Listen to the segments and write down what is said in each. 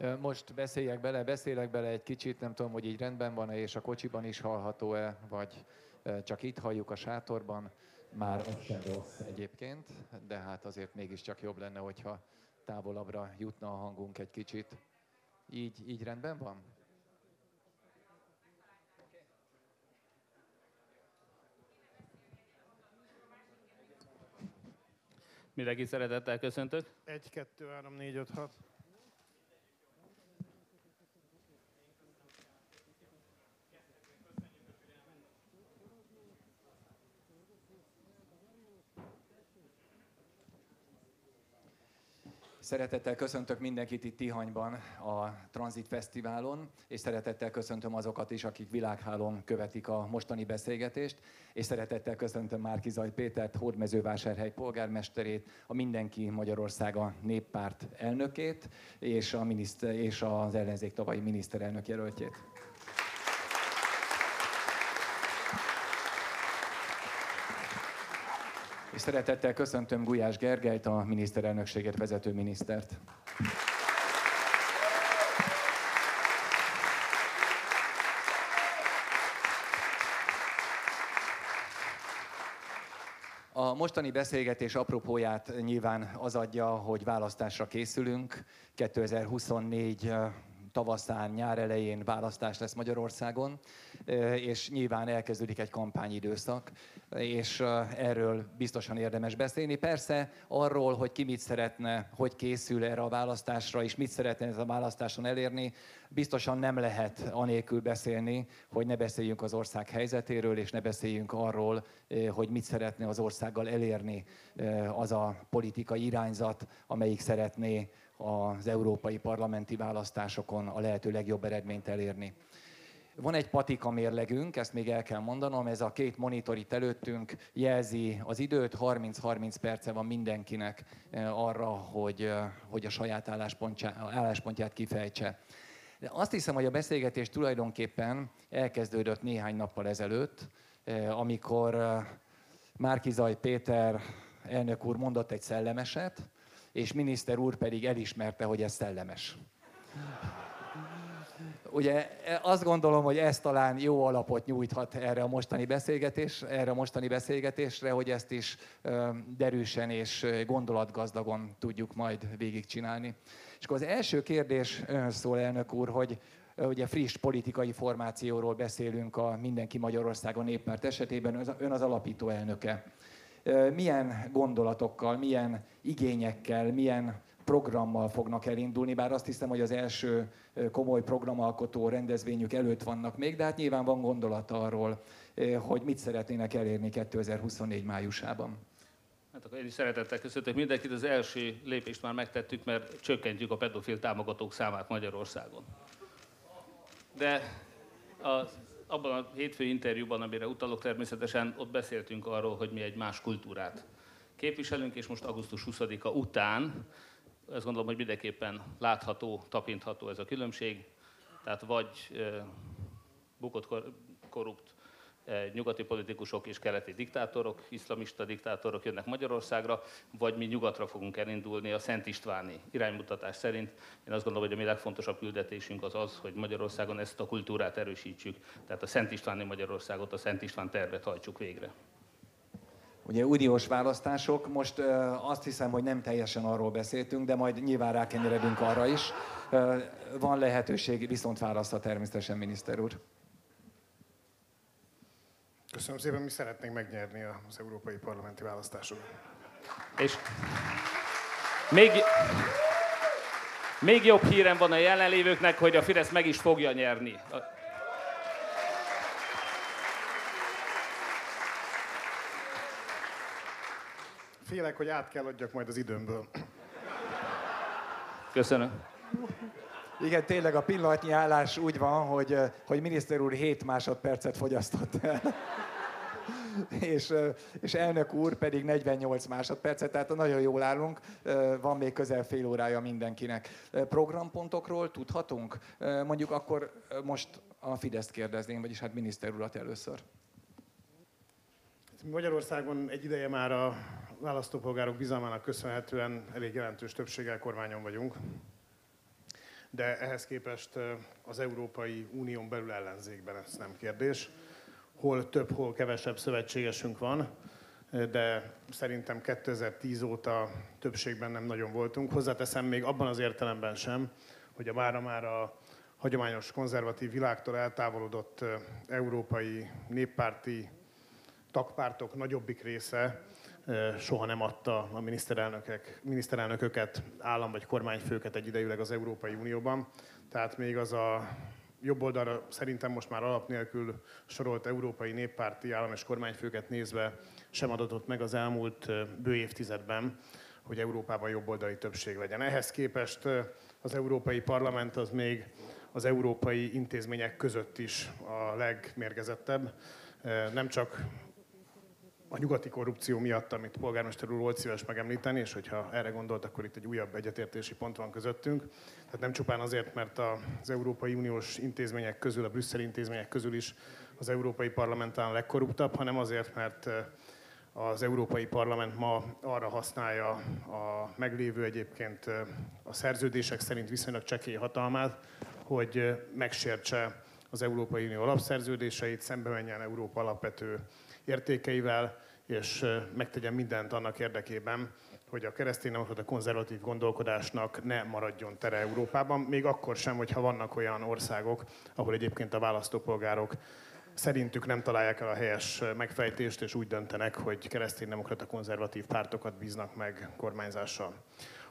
Most beszéljek bele, beszélek bele egy kicsit, nem tudom, hogy így rendben van-e, és a kocsiban is hallható-e, vagy csak itt halljuk a sátorban. Már ez sem rossz egyébként, de hát azért mégiscsak jobb lenne, hogyha távolabbra jutna a hangunk egy kicsit. Így, így rendben van? Mindenki szeretettel köszöntök. 1, 2, 3, 4, 5, 6. Szeretettel köszöntök mindenkit itt Tihanyban a Transit Fesztiválon, és szeretettel köszöntöm azokat is, akik világhálón követik a mostani beszélgetést, és szeretettel köszöntöm Márki Zaj Pétert, Hódmezővásárhely polgármesterét, a Mindenki Magyarországa néppárt elnökét, és, a miniszter, és az ellenzék tavalyi miniszterelnök jelöltjét. Szeretettel köszöntöm Gulyás Gergelyt, a miniszterelnökséget vezető minisztert. A mostani beszélgetés apropóját nyilván az adja, hogy választásra készülünk. 2024 tavaszán, nyár elején választás lesz Magyarországon, és nyilván elkezdődik egy kampányidőszak, és erről biztosan érdemes beszélni. Persze arról, hogy ki mit szeretne, hogy készül erre a választásra, és mit szeretne ez a választáson elérni, biztosan nem lehet anélkül beszélni, hogy ne beszéljünk az ország helyzetéről, és ne beszéljünk arról, hogy mit szeretne az országgal elérni az a politikai irányzat, amelyik szeretné az európai parlamenti választásokon a lehető legjobb eredményt elérni. Van egy patika mérlegünk, ezt még el kell mondanom, ez a két monitor itt előttünk jelzi az időt, 30-30 perce van mindenkinek eh, arra, hogy, eh, hogy a saját álláspontját kifejtse. De azt hiszem, hogy a beszélgetés tulajdonképpen elkezdődött néhány nappal ezelőtt, eh, amikor Márkizaj Péter elnök úr mondott egy szellemeset, és miniszter úr pedig elismerte, hogy ez szellemes. Ugye azt gondolom, hogy ez talán jó alapot nyújthat erre a mostani beszélgetés, erre a mostani beszélgetésre, hogy ezt is derűsen és gondolatgazdagon tudjuk majd végigcsinálni. És akkor az első kérdés szól, elnök úr, hogy ugye friss politikai formációról beszélünk a Mindenki Magyarországon néppárt esetében, ön az alapító elnöke milyen gondolatokkal, milyen igényekkel, milyen programmal fognak elindulni, bár azt hiszem, hogy az első komoly programalkotó rendezvényük előtt vannak még, de hát nyilván van gondolat arról, hogy mit szeretnének elérni 2024 májusában. Hát akkor én is szeretettel köszöntök mindenkit. Az első lépést már megtettük, mert csökkentjük a pedofil támogatók számát Magyarországon. De az abban a hétfő interjúban, amire utalok természetesen, ott beszéltünk arról, hogy mi egy más kultúrát képviselünk, és most augusztus 20-a után azt gondolom, hogy mindenképpen látható, tapintható ez a különbség. Tehát vagy bukott korrupt nyugati politikusok és keleti diktátorok, iszlamista diktátorok jönnek Magyarországra, vagy mi nyugatra fogunk elindulni a Szent Istváni iránymutatás szerint. Én azt gondolom, hogy a mi legfontosabb küldetésünk az az, hogy Magyarországon ezt a kultúrát erősítsük, tehát a Szent Istváni Magyarországot, a Szent István tervet hajtsuk végre. Ugye uniós választások, most azt hiszem, hogy nem teljesen arról beszéltünk, de majd nyilván rákenyeredünk arra is. van lehetőség, viszont választhat természetesen miniszter úr. Köszönöm szépen, mi szeretnénk megnyerni az európai parlamenti választásokat. És még, még jobb hírem van a jelenlévőknek, hogy a Fidesz meg is fogja nyerni. Félek, hogy át kell adjak majd az időmből. Köszönöm. Igen, tényleg a pillanatnyi állás úgy van, hogy, hogy miniszter úr 7 másodpercet fogyasztott el. és, és elnök úr pedig 48 másodpercet, tehát nagyon jól állunk, van még közel fél órája mindenkinek. Programpontokról tudhatunk? Mondjuk akkor most a Fideszt kérdezném, vagyis hát miniszter urat először. Magyarországon egy ideje már a választópolgárok bizalmának köszönhetően elég jelentős többséggel kormányon vagyunk de ehhez képest az Európai Unión belül ellenzékben ez nem kérdés. Hol több, hol kevesebb szövetségesünk van, de szerintem 2010 óta többségben nem nagyon voltunk. Hozzáteszem még abban az értelemben sem, hogy a mára már a hagyományos konzervatív világtól eltávolodott európai néppárti tagpártok nagyobbik része soha nem adta a miniszterelnökek, miniszterelnököket, állam vagy kormányfőket egyidejűleg az Európai Unióban. Tehát még az a jobb oldalra szerintem most már alap nélkül sorolt európai néppárti állam és kormányfőket nézve sem adatott meg az elmúlt bő évtizedben, hogy Európában jobboldali többség legyen. Ehhez képest az Európai Parlament az még az európai intézmények között is a legmérgezettebb. Nem csak a nyugati korrupció miatt, amit polgármester úr volt szíves megemlíteni, és hogyha erre gondolt, akkor itt egy újabb egyetértési pont van közöttünk. Tehát nem csupán azért, mert az Európai Uniós intézmények közül, a brüsszeli intézmények közül is az Európai Parlament a legkorruptabb, hanem azért, mert eh, az Európai Parlament ma arra használja a meglévő egyébként eh, a szerződések szerint viszonylag csekély hatalmát, hogy eh, megsértse az Európai Unió alapszerződéseit, szembe menjen Európa alapvető értékeivel, és megtegyen mindent annak érdekében, hogy a keresztény a konzervatív gondolkodásnak ne maradjon tere Európában, még akkor sem, hogyha vannak olyan országok, ahol egyébként a választópolgárok szerintük nem találják el a helyes megfejtést, és úgy döntenek, hogy kereszténydemokrata konzervatív pártokat bíznak meg kormányzással.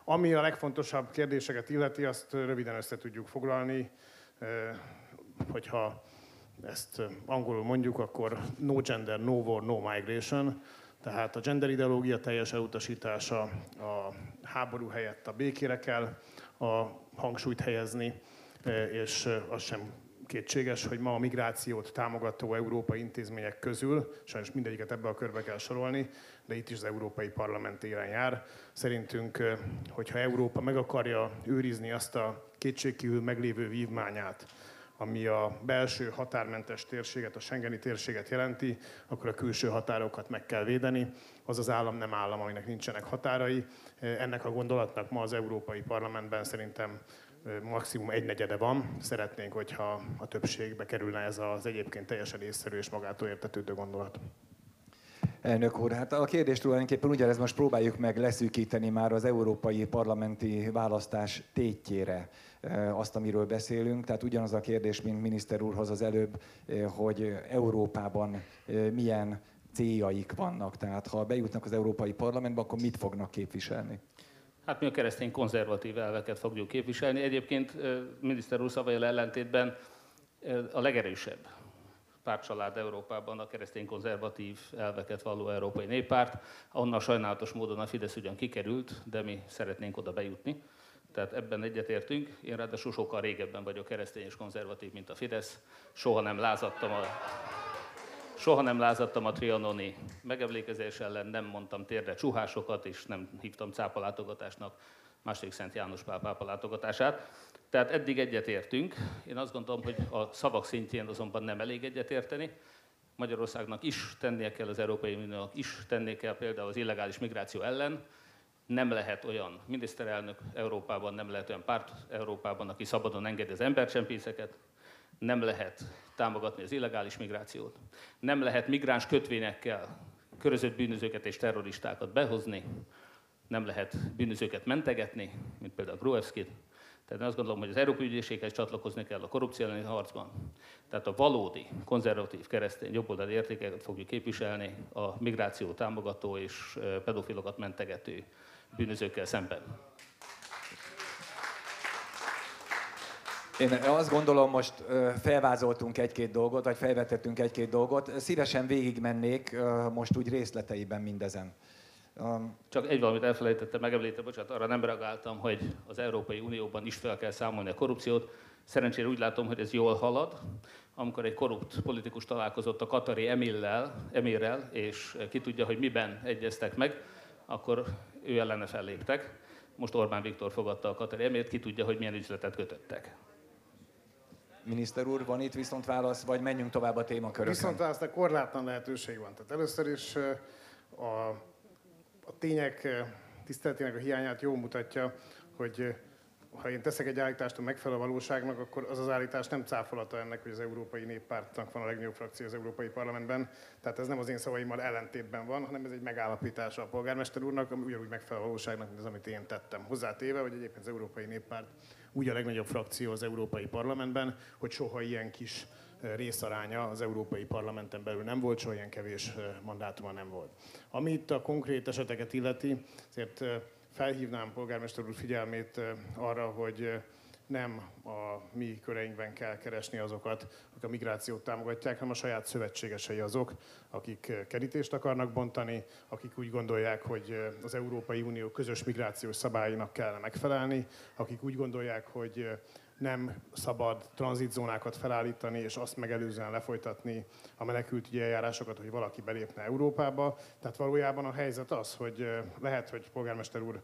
Ami a legfontosabb kérdéseket illeti, azt röviden össze tudjuk foglalni, hogyha ezt angolul mondjuk, akkor no gender, no war, no migration, tehát a gender ideológia teljes elutasítása, a háború helyett a békére kell a hangsúlyt helyezni, és az sem kétséges, hogy ma a migrációt támogató európai intézmények közül, sajnos mindegyiket ebbe a körbe kell sorolni, de itt is az Európai Parlament élen jár. Szerintünk, hogyha Európa meg akarja őrizni azt a kétségkívül meglévő vívmányát, ami a belső határmentes térséget, a Schengeni térséget jelenti, akkor a külső határokat meg kell védeni. Az az állam nem állam, aminek nincsenek határai. Ennek a gondolatnak ma az Európai Parlamentben szerintem maximum egy negyede van. Szeretnénk, hogyha a többségbe kerülne ez az egyébként teljesen észszerű és magától értetődő gondolat. Elnök úr, hát a kérdés tulajdonképpen ugyanez most próbáljuk meg leszűkíteni már az európai parlamenti választás tétjére azt, amiről beszélünk. Tehát ugyanaz a kérdés, mint miniszter úrhoz az előbb, hogy Európában milyen céljaik vannak. Tehát ha bejutnak az Európai Parlamentbe, akkor mit fognak képviselni? Hát mi a keresztény konzervatív elveket fogjuk képviselni. Egyébként miniszter úr szavaival ellentétben a legerősebb pártcsalád Európában a keresztény konzervatív elveket valló Európai Néppárt. Onnan sajnálatos módon a Fidesz ugyan kikerült, de mi szeretnénk oda bejutni. Tehát ebben egyetértünk. Én ráadásul sokkal régebben vagyok keresztény és konzervatív, mint a Fidesz. Soha nem lázadtam a, soha nem lázadtam a trianoni megemlékezés ellen, nem mondtam térdre csuhásokat, és nem hívtam cápalátogatásnak második Szent János Pál pápa látogatását. Tehát eddig egyetértünk. Én azt gondolom, hogy a szavak szintjén azonban nem elég egyetérteni. Magyarországnak is tennie kell, az Európai Uniónak is tennie kell például az illegális migráció ellen. Nem lehet olyan miniszterelnök Európában, nem lehet olyan párt Európában, aki szabadon engedi az embercsempészeket, nem lehet támogatni az illegális migrációt, nem lehet migráns kötvényekkel körözött bűnözőket és terroristákat behozni, nem lehet bűnözőket mentegetni, mint például Gruevskit. Tehát én azt gondolom, hogy az Európai Ügyészséghez csatlakozni kell a korrupció elleni harcban. Tehát a valódi, konzervatív, keresztény, jobboldali értékeket fogjuk képviselni a migráció támogató és pedofilokat mentegető bűnözőkkel szemben. Én azt gondolom, most felvázoltunk egy-két dolgot, vagy felvetettünk egy-két dolgot. Szívesen végigmennék most úgy részleteiben mindezen. Csak egy valamit elfelejtettem megemlíteni, bocsánat, arra nem reagáltam, hogy az Európai Unióban is fel kell számolni a korrupciót. Szerencsére úgy látom, hogy ez jól halad. Amikor egy korrupt politikus találkozott a Katari Emillel, Emirrel, és ki tudja, hogy miben egyeztek meg, akkor ő ellene felléptek. Most Orbán Viktor fogadta a Katari Emirt, ki tudja, hogy milyen üzletet kötöttek. Miniszter úr, van itt viszont válasz, vagy menjünk tovább a témakörökön? Viszont válasznak korlátlan lehetőség van. Tehát először is a a tények eh, tiszteletének a hiányát jól mutatja, hogy eh, ha én teszek egy állítást a megfelelő valóságnak, akkor az az állítás nem cáfolata ennek, hogy az Európai Néppártnak van a legnagyobb frakció az Európai Parlamentben. Tehát ez nem az én szavaimmal ellentétben van, hanem ez egy megállapítása a polgármester úrnak, ami ugyanúgy megfelel valóságnak, mint az, amit én tettem. Hozzátéve, hogy egyébként az Európai Néppárt úgy a legnagyobb frakció az Európai Parlamentben, hogy soha ilyen kis részaránya az Európai Parlamenten belül nem volt, soha ilyen kevés mandátuma nem volt. Ami itt a konkrét eseteket illeti, azért felhívnám polgármester úr figyelmét arra, hogy nem a mi köreinkben kell keresni azokat, akik a migrációt támogatják, hanem a saját szövetségesei azok, akik kerítést akarnak bontani, akik úgy gondolják, hogy az Európai Unió közös migrációs szabályainak kellene megfelelni, akik úgy gondolják, hogy nem szabad tranzitzónákat felállítani, és azt megelőzően lefolytatni a menekültügyi eljárásokat, hogy valaki belépne Európába. Tehát valójában a helyzet az, hogy lehet, hogy polgármester úr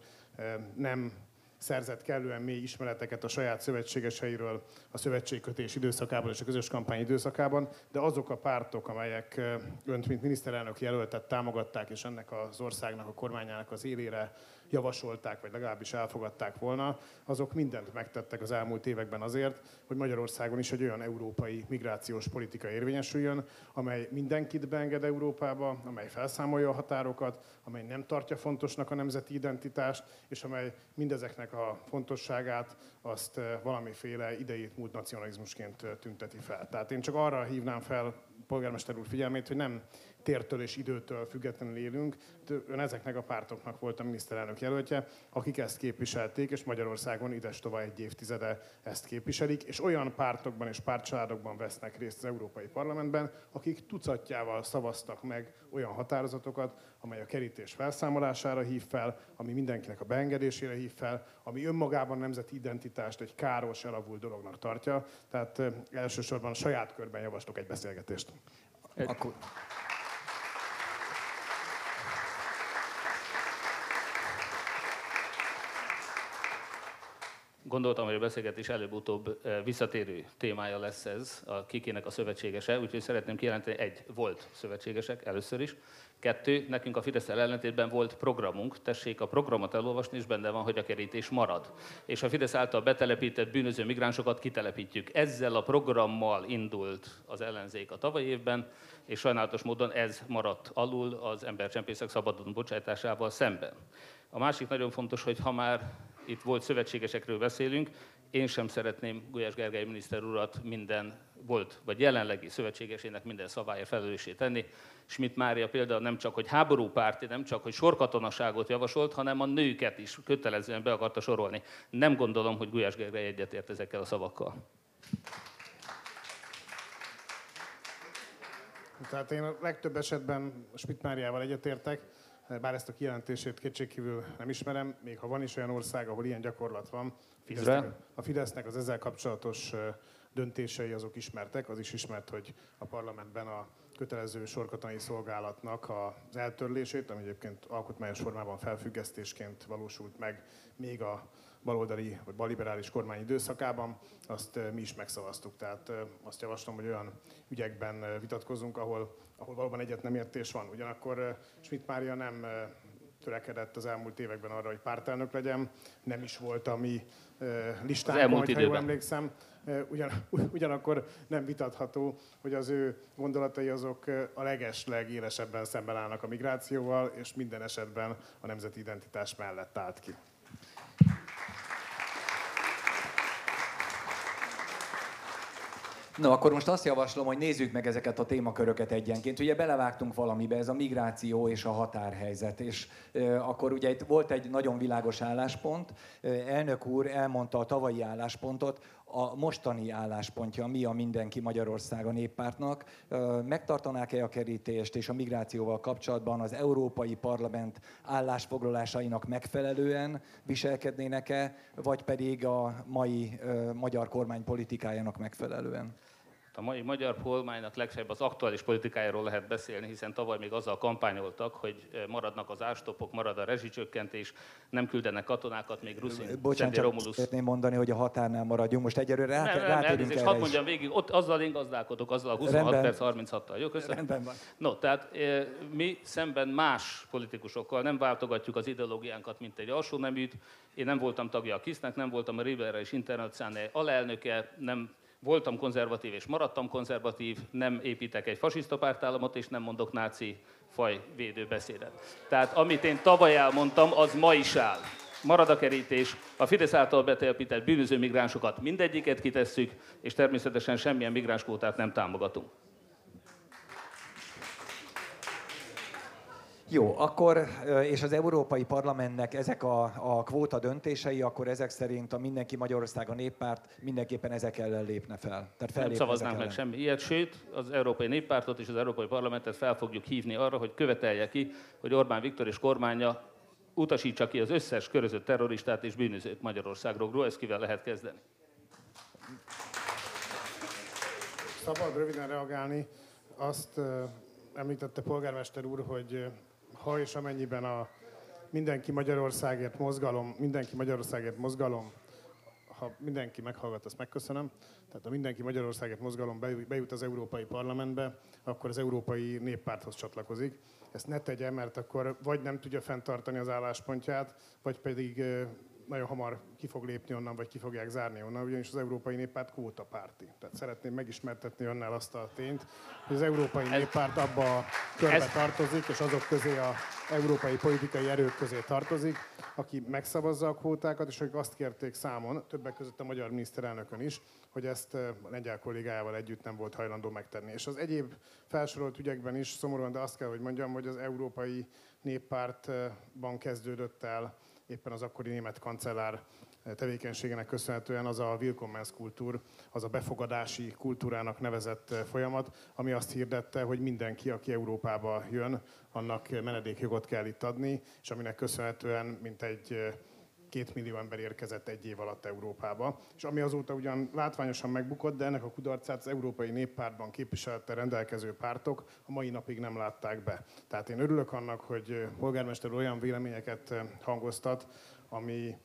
nem szerzett kellően mély ismereteket a saját szövetségeseiről a szövetségkötés időszakában és a közös kampány időszakában, de azok a pártok, amelyek önt, mint miniszterelnök jelöltet támogatták, és ennek az országnak, a kormányának az élére javasolták, vagy legalábbis elfogadták volna, azok mindent megtettek az elmúlt években azért, hogy Magyarországon is egy olyan európai migrációs politika érvényesüljön, amely mindenkit beenged Európába, amely felszámolja a határokat, amely nem tartja fontosnak a nemzeti identitást, és amely mindezeknek a fontosságát azt eh, valamiféle idejét múlt nacionalizmusként eh, tünteti fel. Tehát én csak arra hívnám fel polgármester úr figyelmét, hogy nem tértől és időtől függetlenül élünk. Ön ezeknek a pártoknak volt a miniszterelnök jelöltje, akik ezt képviselték, és Magyarországon ides tovább egy évtizede ezt képviselik, és olyan pártokban és pártcsaládokban vesznek részt az Európai Parlamentben, akik tucatjával szavaztak meg olyan határozatokat, amely a kerítés felszámolására hív fel, ami mindenkinek a beengedésére hív fel, ami önmagában nemzeti identitást egy káros, elavult dolognak tartja. Tehát elsősorban saját körben javaslok egy beszélgetést. Akkor... Gondoltam, hogy a beszélgetés előbb-utóbb visszatérő témája lesz ez, a kikének a szövetségese, úgyhogy szeretném kijelenteni, egy, volt szövetségesek először is, kettő, nekünk a fidesz ellentétben volt programunk, tessék a programot elolvasni, és benne van, hogy a kerítés marad. És a Fidesz által betelepített bűnöző migránsokat kitelepítjük. Ezzel a programmal indult az ellenzék a tavaly évben, és sajnálatos módon ez maradt alul az embercsempészek szabadon bocsátásával szemben. A másik nagyon fontos, hogy ha már itt volt szövetségesekről beszélünk, én sem szeretném Gulyás Gergely miniszter urat minden volt, vagy jelenlegi szövetségesének minden szabályra felelőssé tenni. Schmidt Mária például nem csak, hogy háborúpárti, nem csak, hogy sorkatonaságot javasolt, hanem a nőket is kötelezően be akarta sorolni. Nem gondolom, hogy Gulyás Gergely egyetért ezekkel a szavakkal. Tehát én a legtöbb esetben Schmidt Máriával egyetértek bár ezt a kijelentését kétségkívül nem ismerem, még ha van is olyan ország, ahol ilyen gyakorlat van, Fidesznek, a Fidesznek az ezzel kapcsolatos döntései azok ismertek, az is ismert, hogy a parlamentben a kötelező sorkatonai szolgálatnak az eltörlését, ami egyébként alkotmányos formában felfüggesztésként valósult meg még a baloldali vagy baliberális kormány időszakában, azt mi is megszavaztuk. Tehát azt javaslom, hogy olyan ügyekben vitatkozunk, ahol, ahol valóban egyet nem értés van. Ugyanakkor Schmidt Mária nem törekedett az elmúlt években arra, hogy pártelnök legyen, nem is volt a mi listánkon, ha jól emlékszem. Ugyan, ugyanakkor nem vitatható, hogy az ő gondolatai azok a leges legélesebben szemben állnak a migrációval, és minden esetben a nemzeti identitás mellett állt ki. No, akkor most azt javaslom, hogy nézzük meg ezeket a témaköröket egyenként. Ugye belevágtunk valamibe, ez a migráció és a határhelyzet. És e, akkor ugye itt volt egy nagyon világos álláspont. Elnök úr elmondta a tavalyi álláspontot, a mostani álláspontja, mi a mindenki Magyarország a néppártnak. Megtartanák-e a kerítést és a migrációval kapcsolatban az Európai Parlament állásfoglalásainak megfelelően viselkednének-e, vagy pedig a mai magyar kormány politikájának megfelelően? A mai magyar kormánynak legfeljebb az aktuális politikájáról lehet beszélni, hiszen tavaly még azzal kampányoltak, hogy eh, maradnak az ástopok, marad a rezsicsökkentés, nem küldenek katonákat, még Ruszin, Bocsánat, csak Romulus. szeretném mondani, hogy a határnál maradjunk. Most egyelőre rá, nem, nem, rátérünk erre hadd mondjam végig, ott azzal én gazdálkodok, azzal a 26 Rendben. perc 36-tal. Jó, köszönöm. Rendben van. No, tehát e, mi szemben más politikusokkal nem váltogatjuk az ideológiánkat, mint egy alsó neműt. Én nem voltam tagja a KISZ-nek, nem voltam a Rivera és Internacionális alelnöke, nem voltam konzervatív és maradtam konzervatív, nem építek egy fasiszta pártállamot, és nem mondok náci fajvédő beszédet. Tehát amit én tavaly elmondtam, az ma is áll. Marad a kerítés, a Fidesz által betelepített bűnöző migránsokat mindegyiket kitesszük, és természetesen semmilyen migránskótát nem támogatunk. Jó, akkor, és az Európai Parlamentnek ezek a, a kvóta döntései, akkor ezek szerint a Mindenki Magyarország a néppárt mindenképpen ezek ellen lépne fel. Tehát Nem szavaznánk meg semmi ilyet, sőt, az Európai Néppártot és az Európai Parlamentet fel fogjuk hívni arra, hogy követelje ki, hogy Orbán Viktor és kormánya utasítsa ki az összes körözött terroristát és bűnözőt Magyarországról. Ezt kivel lehet kezdeni? Szabad röviden reagálni. Azt említette polgármester úr, hogy ha és amennyiben a Mindenki Magyarországért mozgalom, Mindenki Magyarországért mozgalom, ha mindenki meghallgat, azt megköszönöm. Tehát a Mindenki Magyarországért mozgalom bejut az Európai Parlamentbe, akkor az Európai Néppárthoz csatlakozik. Ezt ne tegye, mert akkor vagy nem tudja fenntartani az álláspontját, vagy pedig nagyon hamar ki fog lépni onnan, vagy ki fogják zárni onnan, ugyanis az Európai Néppárt párti. Tehát szeretném megismertetni önnel azt a tényt, hogy az Európai Néppárt abba a körbe ez... tartozik, és azok közé a európai politikai erők közé tartozik, aki megszavazza a kvótákat, és akik azt kérték számon, többek között a magyar miniszterelnökön is, hogy ezt a lengyel kollégájával együtt nem volt hajlandó megtenni. És az egyéb felsorolt ügyekben is szomorúan, de azt kell, hogy mondjam, hogy az Európai Néppártban kezdődött el éppen az akkori német kancellár tevékenységének köszönhetően az a kultúr, az a befogadási kultúrának nevezett folyamat, ami azt hirdette, hogy mindenki, aki Európába jön, annak menedékjogot kell itt adni, és aminek köszönhetően mint egy két millió ember érkezett egy év alatt Európába, és ami azóta ugyan látványosan megbukott, de ennek a kudarcát az Európai Néppártban képviselte rendelkező pártok a mai napig nem látták be. Tehát én örülök annak, hogy polgármester olyan véleményeket hangoztat, ami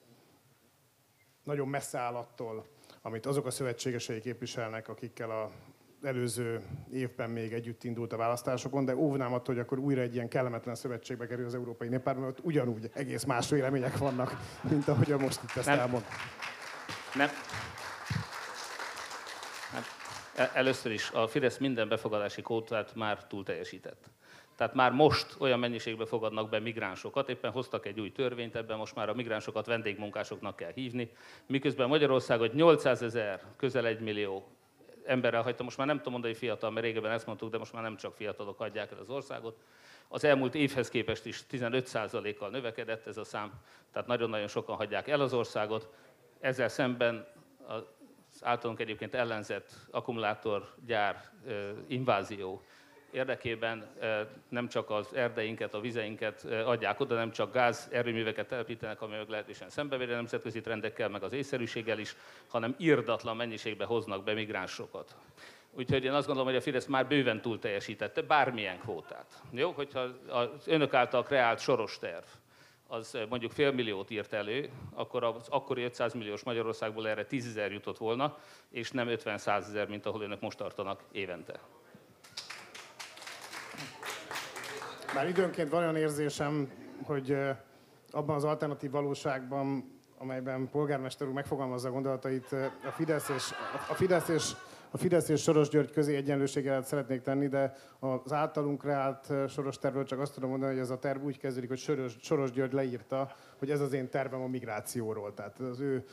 nagyon messze áll attól, amit azok a szövetségesei képviselnek, akikkel a előző évben még együtt indult a választásokon, de óvnám attól, hogy akkor újra egy ilyen kellemetlen szövetségbe kerül az Európai Néppárt, mert ott ugyanúgy egész más vélemények vannak, mint ahogy a most itt ezt Nem. elmond. Nem. Nem. E- először is a Fidesz minden befogadási kótát már túl teljesített. Tehát már most olyan mennyiségbe fogadnak be migránsokat, éppen hoztak egy új törvényt, ebben most már a migránsokat vendégmunkásoknak kell hívni, miközben Magyarországot 800 ezer, közel egy millió emberrel hagyta, most már nem tudom mondani fiatal, mert régebben ezt mondtuk, de most már nem csak fiatalok adják el az országot. Az elmúlt évhez képest is 15%-kal növekedett ez a szám, tehát nagyon-nagyon sokan hagyják el az országot. Ezzel szemben az általunk egyébként ellenzett akkumulátorgyár invázió érdekében nem csak az erdeinket, a vizeinket adják oda, nem csak gáz erőműveket telepítenek, ami meglehetősen szembevér a nemzetközi trendekkel, meg az észszerűséggel is, hanem írdatlan mennyiségbe hoznak be migránsokat. Úgyhogy én azt gondolom, hogy a Fidesz már bőven túl teljesítette bármilyen kvótát. Jó, hogyha az önök által kreált soros terv, az mondjuk fél milliót írt elő, akkor az akkori 500 milliós Magyarországból erre 10 ezer jutott volna, és nem 50 ezer, mint ahol önök most tartanak évente. Bár időnként van olyan érzésem, hogy abban az alternatív valóságban, amelyben polgármester úr megfogalmazza gondolatait, a Fidesz és, a Fidesz és a Fidesz és Soros György közé egyenlőséget szeretnék tenni, de az általunk reált Soros tervről csak azt tudom mondani, hogy ez a terv úgy kezdődik, hogy Soros, Soros György leírta, hogy ez az én tervem a migrációról. Tehát az ő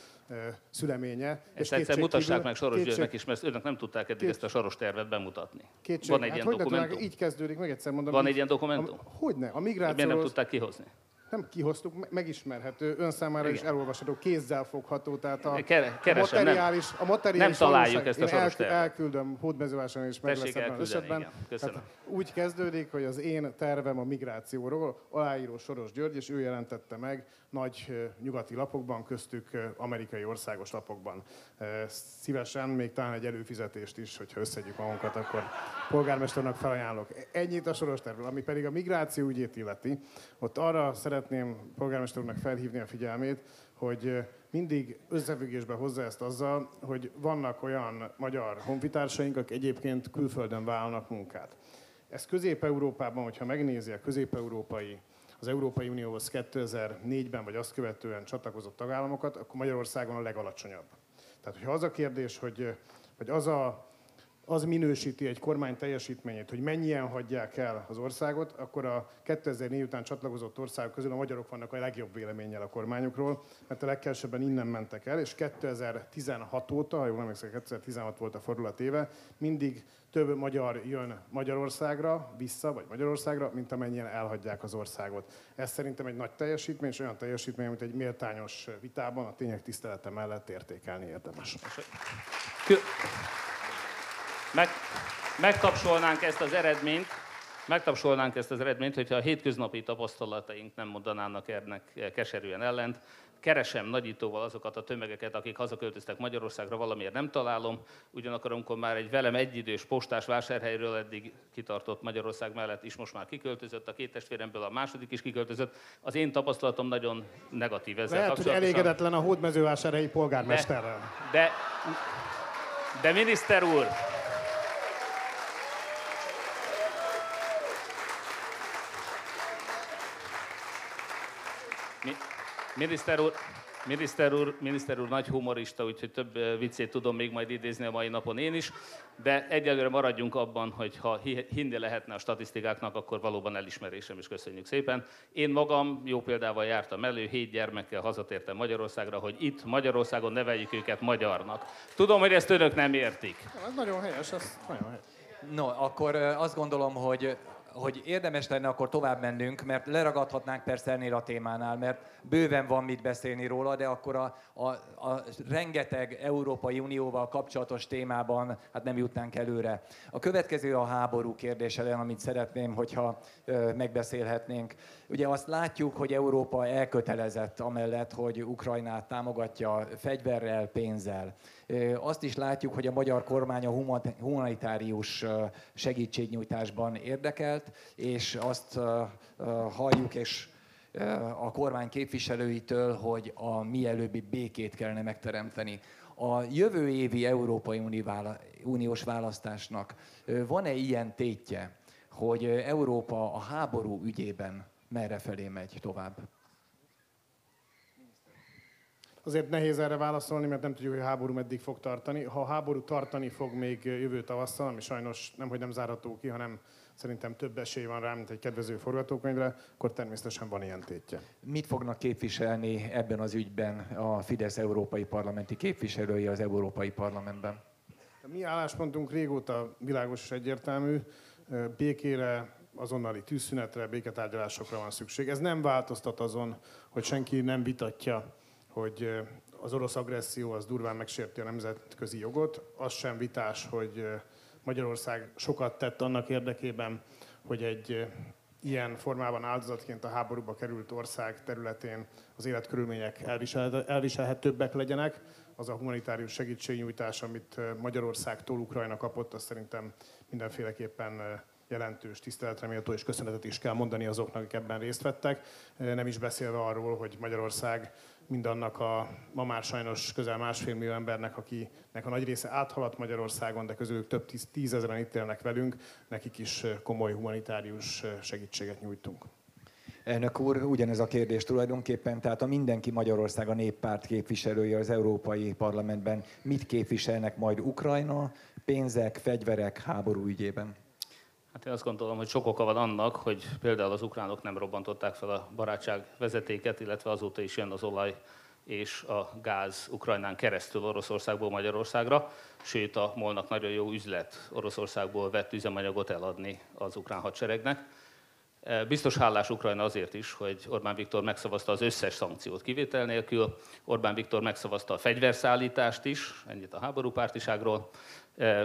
szüleménye. Ezt és egyszer mutassák kívül, meg Soros kétség... Györgynek is, mert önök nem tudták eddig kétség... ezt a Soros tervet bemutatni. Kétség... Van egy hát ilyen dokumentum? Tudnák, így kezdődik, meg egyszer mondom. Van egy ilyen dokumentum? A, hogyne, a migrációról... Miért nem tudták kihozni? Nem kihoztuk, megismerhető, ön számára is elolvasható, kézzel fogható, tehát a, Keresem, a materiális, a materiális nem találjuk ezt a soros Én elküldöm, hódmezővásárhelyen is meg lesz ebben az esetben. Tehát úgy kezdődik, hogy az én tervem a migrációról, aláíró Soros György, és ő jelentette meg nagy nyugati lapokban, köztük amerikai országos lapokban. Szívesen még talán egy előfizetést is, hogyha összedjük magunkat, akkor polgármesternek felajánlok. Ennyit a soros tervről, ami pedig a migráció ügyét illeti. Ott arra szeretném polgármester úrnak felhívni a figyelmét, hogy mindig összefüggésbe hozza ezt azzal, hogy vannak olyan magyar honfitársaink, akik egyébként külföldön vállalnak munkát. Ez Közép-Európában, hogyha megnézi a közép-európai az Európai Unióhoz 2004-ben vagy azt követően csatlakozott tagállamokat, akkor Magyarországon a legalacsonyabb. Tehát, hogyha az a kérdés, hogy, hogy az a az minősíti egy kormány teljesítményét, hogy mennyien hagyják el az országot, akkor a 2004 után csatlakozott országok közül a magyarok vannak a legjobb véleménnyel a kormányukról, mert a legkevesebben innen mentek el, és 2016 óta, ha jól emlékszem, 2016 volt a fordulat éve, mindig több magyar jön Magyarországra, vissza, vagy Magyarországra, mint amennyien elhagyják az országot. Ez szerintem egy nagy teljesítmény, és olyan teljesítmény, amit egy méltányos vitában a tények tisztelete mellett értékelni érdemes. Meg, megtapsolnánk ezt az eredményt, megtapsolnánk ezt az eredményt, hogyha a hétköznapi tapasztalataink nem mondanának ennek keserűen ellent. Keresem nagyítóval azokat a tömegeket, akik hazaköltöztek Magyarországra, valamiért nem találom. Ugyanakkor, amikor már egy velem egyidős postás vásárhelyről eddig kitartott Magyarország mellett is most már kiköltözött, a két testvéremből a második is kiköltözött, az én tapasztalatom nagyon negatív ezzel Lehet, hogy elégedetlen a hódmezővásárhelyi polgármesterrel. De, de, de miniszter úr, Miniszter úr, Miniszter úr, miniszter úr nagy humorista, úgyhogy több viccét tudom még majd idézni a mai napon én is, de egyelőre maradjunk abban, hogy ha hinni lehetne a statisztikáknak, akkor valóban elismerésem is köszönjük szépen. Én magam jó példával jártam elő, hét gyermekkel hazatértem Magyarországra, hogy itt Magyarországon neveljük őket magyarnak. Tudom, hogy ezt önök nem értik. Ez nagyon helyes, ez nagyon helyes. No, akkor azt gondolom, hogy hogy érdemes lenne akkor tovább mennünk, mert leragadhatnánk persze ennél a témánál, mert bőven van mit beszélni róla, de akkor a, a, a rengeteg Európai Unióval kapcsolatos témában hát nem jutnánk előre. A következő a háború kérdése, amit szeretném, hogyha ö, megbeszélhetnénk. Ugye azt látjuk, hogy Európa elkötelezett amellett, hogy Ukrajnát támogatja fegyverrel, pénzzel. Azt is látjuk, hogy a magyar kormány a humanitárius segítségnyújtásban érdekelt, és azt halljuk, és a kormány képviselőitől, hogy a mielőbbi békét kellene megteremteni. A jövő évi Európai Uniós választásnak van-e ilyen tétje, hogy Európa a háború ügyében merre felé megy tovább? Azért nehéz erre válaszolni, mert nem tudjuk, hogy a háború meddig fog tartani. Ha a háború tartani fog még jövő tavasszal, ami sajnos nem, hogy nem zárható ki, hanem szerintem több esély van rá, mint egy kedvező forgatókönyvre, akkor természetesen van ilyen tétje. Mit fognak képviselni ebben az ügyben a Fidesz európai parlamenti képviselői az Európai Parlamentben? A mi álláspontunk régóta világos és egyértelmű. Békére, azonnali tűzszünetre, béketárgyalásokra van szükség. Ez nem változtat azon, hogy senki nem vitatja hogy az orosz agresszió az durván megsérti a nemzetközi jogot. Az sem vitás, hogy Magyarország sokat tett annak érdekében, hogy egy ilyen formában áldozatként a háborúba került ország területén az életkörülmények elviselhetőbbek legyenek. Az a humanitárius segítségnyújtás, amit Magyarországtól Ukrajna kapott, az szerintem mindenféleképpen jelentős tiszteletre méltó, és köszönetet is kell mondani azoknak, akik ebben részt vettek. Nem is beszélve arról, hogy Magyarország mindannak a ma már sajnos közel másfél millió embernek, akinek a nagy része áthaladt Magyarországon, de közülük több tíz, tízezeren itt élnek velünk, nekik is komoly humanitárius segítséget nyújtunk. Elnök úr, ugyanez a kérdés tulajdonképpen, tehát a mindenki Magyarország a néppárt képviselője az Európai Parlamentben mit képviselnek majd Ukrajna, pénzek, fegyverek, háború ügyében? Hát én azt gondolom, hogy sok oka van annak, hogy például az ukránok nem robbantották fel a barátság vezetéket, illetve azóta is jön az olaj és a gáz Ukrajnán keresztül Oroszországból Magyarországra, sőt a molnak nagyon jó üzlet Oroszországból vett üzemanyagot eladni az ukrán hadseregnek. E, biztos hálás Ukrajna azért is, hogy Orbán Viktor megszavazta az összes szankciót kivétel nélkül, Orbán Viktor megszavazta a fegyverszállítást is, ennyit a háborúpártiságról,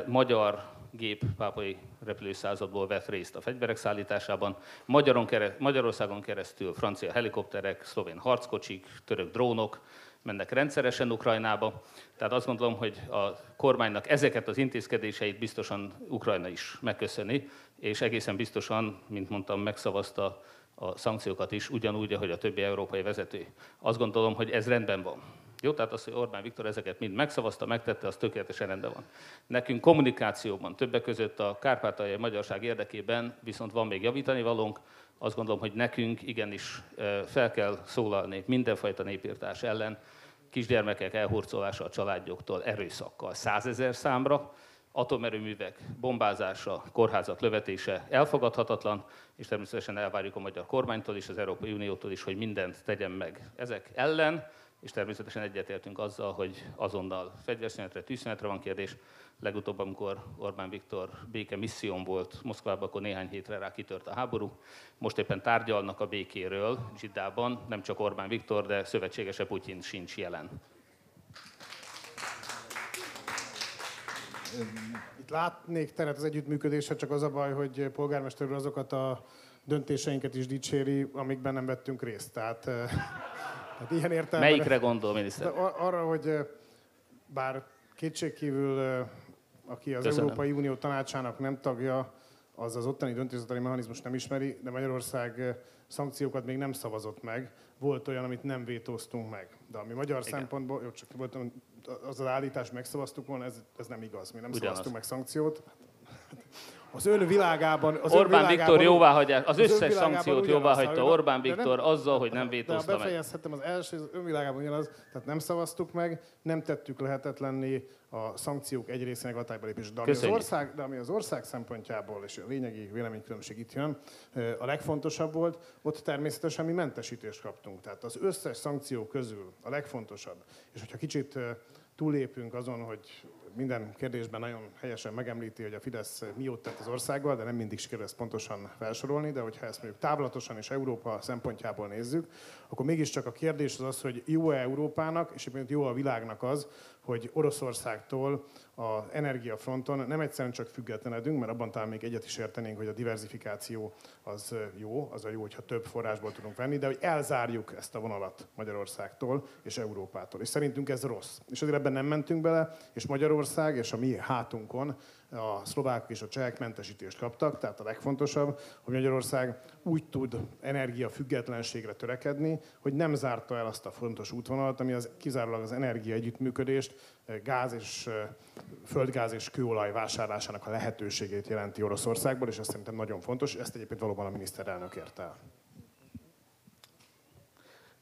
magyar gép pápai repülőszázadból vett részt a fegyverek szállításában. Magyaron Magyarországon keresztül francia helikopterek, szlovén harckocsik, török drónok mennek rendszeresen Ukrajnába. Tehát azt gondolom, hogy a kormánynak ezeket az intézkedéseit biztosan Ukrajna is megköszöni, és egészen biztosan, mint mondtam, megszavazta a szankciókat is, ugyanúgy, ahogy a többi európai vezető. Azt gondolom, hogy ez rendben van. Jó, tehát az, hogy Orbán Viktor ezeket mind megszavazta, megtette, az tökéletesen rendben van. Nekünk kommunikációban, többek között a kárpátaljai magyarság érdekében viszont van még javítani valónk. Azt gondolom, hogy nekünk igenis fel kell szólalni mindenfajta népírtás ellen, kisgyermekek elhurcolása a családjoktól erőszakkal százezer számra, atomerőművek bombázása, kórházak lövetése elfogadhatatlan, és természetesen elvárjuk a magyar kormánytól és az Európai Uniótól is, hogy mindent tegyen meg ezek ellen és természetesen egyetértünk azzal, hogy azonnal fegyverszünetre, tűzszünetre van kérdés. Legutóbb, amikor Orbán Viktor béke misszión volt Moszkvában, akkor néhány hétre rá kitört a háború. Most éppen tárgyalnak a békéről Zsidában, nem csak Orbán Viktor, de szövetségese Putyin sincs jelen. Itt látnék teret az együttműködésre, csak az a baj, hogy polgármester úr azokat a döntéseinket is dicséri, amikben nem vettünk részt. Tehát Hát ilyen értelemben... Melyikre gondol, miniszter? Arra, hogy bár kétségkívül, aki az Köszönöm. Európai Unió tanácsának nem tagja, az az ottani döntéshozatali mechanizmus nem ismeri, de Magyarország szankciókat még nem szavazott meg. Volt olyan, amit nem vétóztunk meg. De ami magyar Igen. szempontból, jó, csak volt, az az állítás megszavaztuk volna, ez, ez nem igaz. Mi nem Ugyanaz. szavaztunk meg szankciót az ön világában... Az Orbán ön világában, Viktor jóváhagyás, az, az összes szankciót jóváhagyta Orbán Viktor nem, azzal, hogy nem vétózta meg. befejezhetem, az első, az ön világában ugyanaz, tehát nem szavaztuk meg, nem tettük lehetetlenni a szankciók egy részének hatályba lépés. De ami, az ország, de ami az ország szempontjából, és a lényegi véleménykülönbség itt jön, a legfontosabb volt, ott természetesen mi mentesítést kaptunk. Tehát az összes szankció közül a legfontosabb, és hogyha kicsit túlépünk azon, hogy minden kérdésben nagyon helyesen megemlíti, hogy a Fidesz mióta tett az országgal, de nem mindig sikerül ezt pontosan felsorolni, de hogyha ezt mondjuk távlatosan és Európa szempontjából nézzük, akkor mégiscsak a kérdés az az, hogy jó-e Európának, és egyébként jó a világnak az, hogy Oroszországtól az energiafronton nem egyszerűen csak függetlenedünk, mert abban talán még egyet is értenénk, hogy a diversifikáció az jó, az a jó, hogyha több forrásból tudunk venni, de hogy elzárjuk ezt a vonalat Magyarországtól és Európától. És szerintünk ez rossz. És azért ebben nem mentünk bele, és Magyarország és a mi hátunkon a szlovákok és a csehek mentesítést kaptak, tehát a legfontosabb, hogy Magyarország úgy tud energia függetlenségre törekedni, hogy nem zárta el azt a fontos útvonalat, ami az kizárólag az energia együttműködést, eh, gáz és eh, földgáz és kőolaj vásárlásának a lehetőségét jelenti Oroszországból, és ez szerintem nagyon fontos, ezt egyébként valóban a miniszterelnök érte el.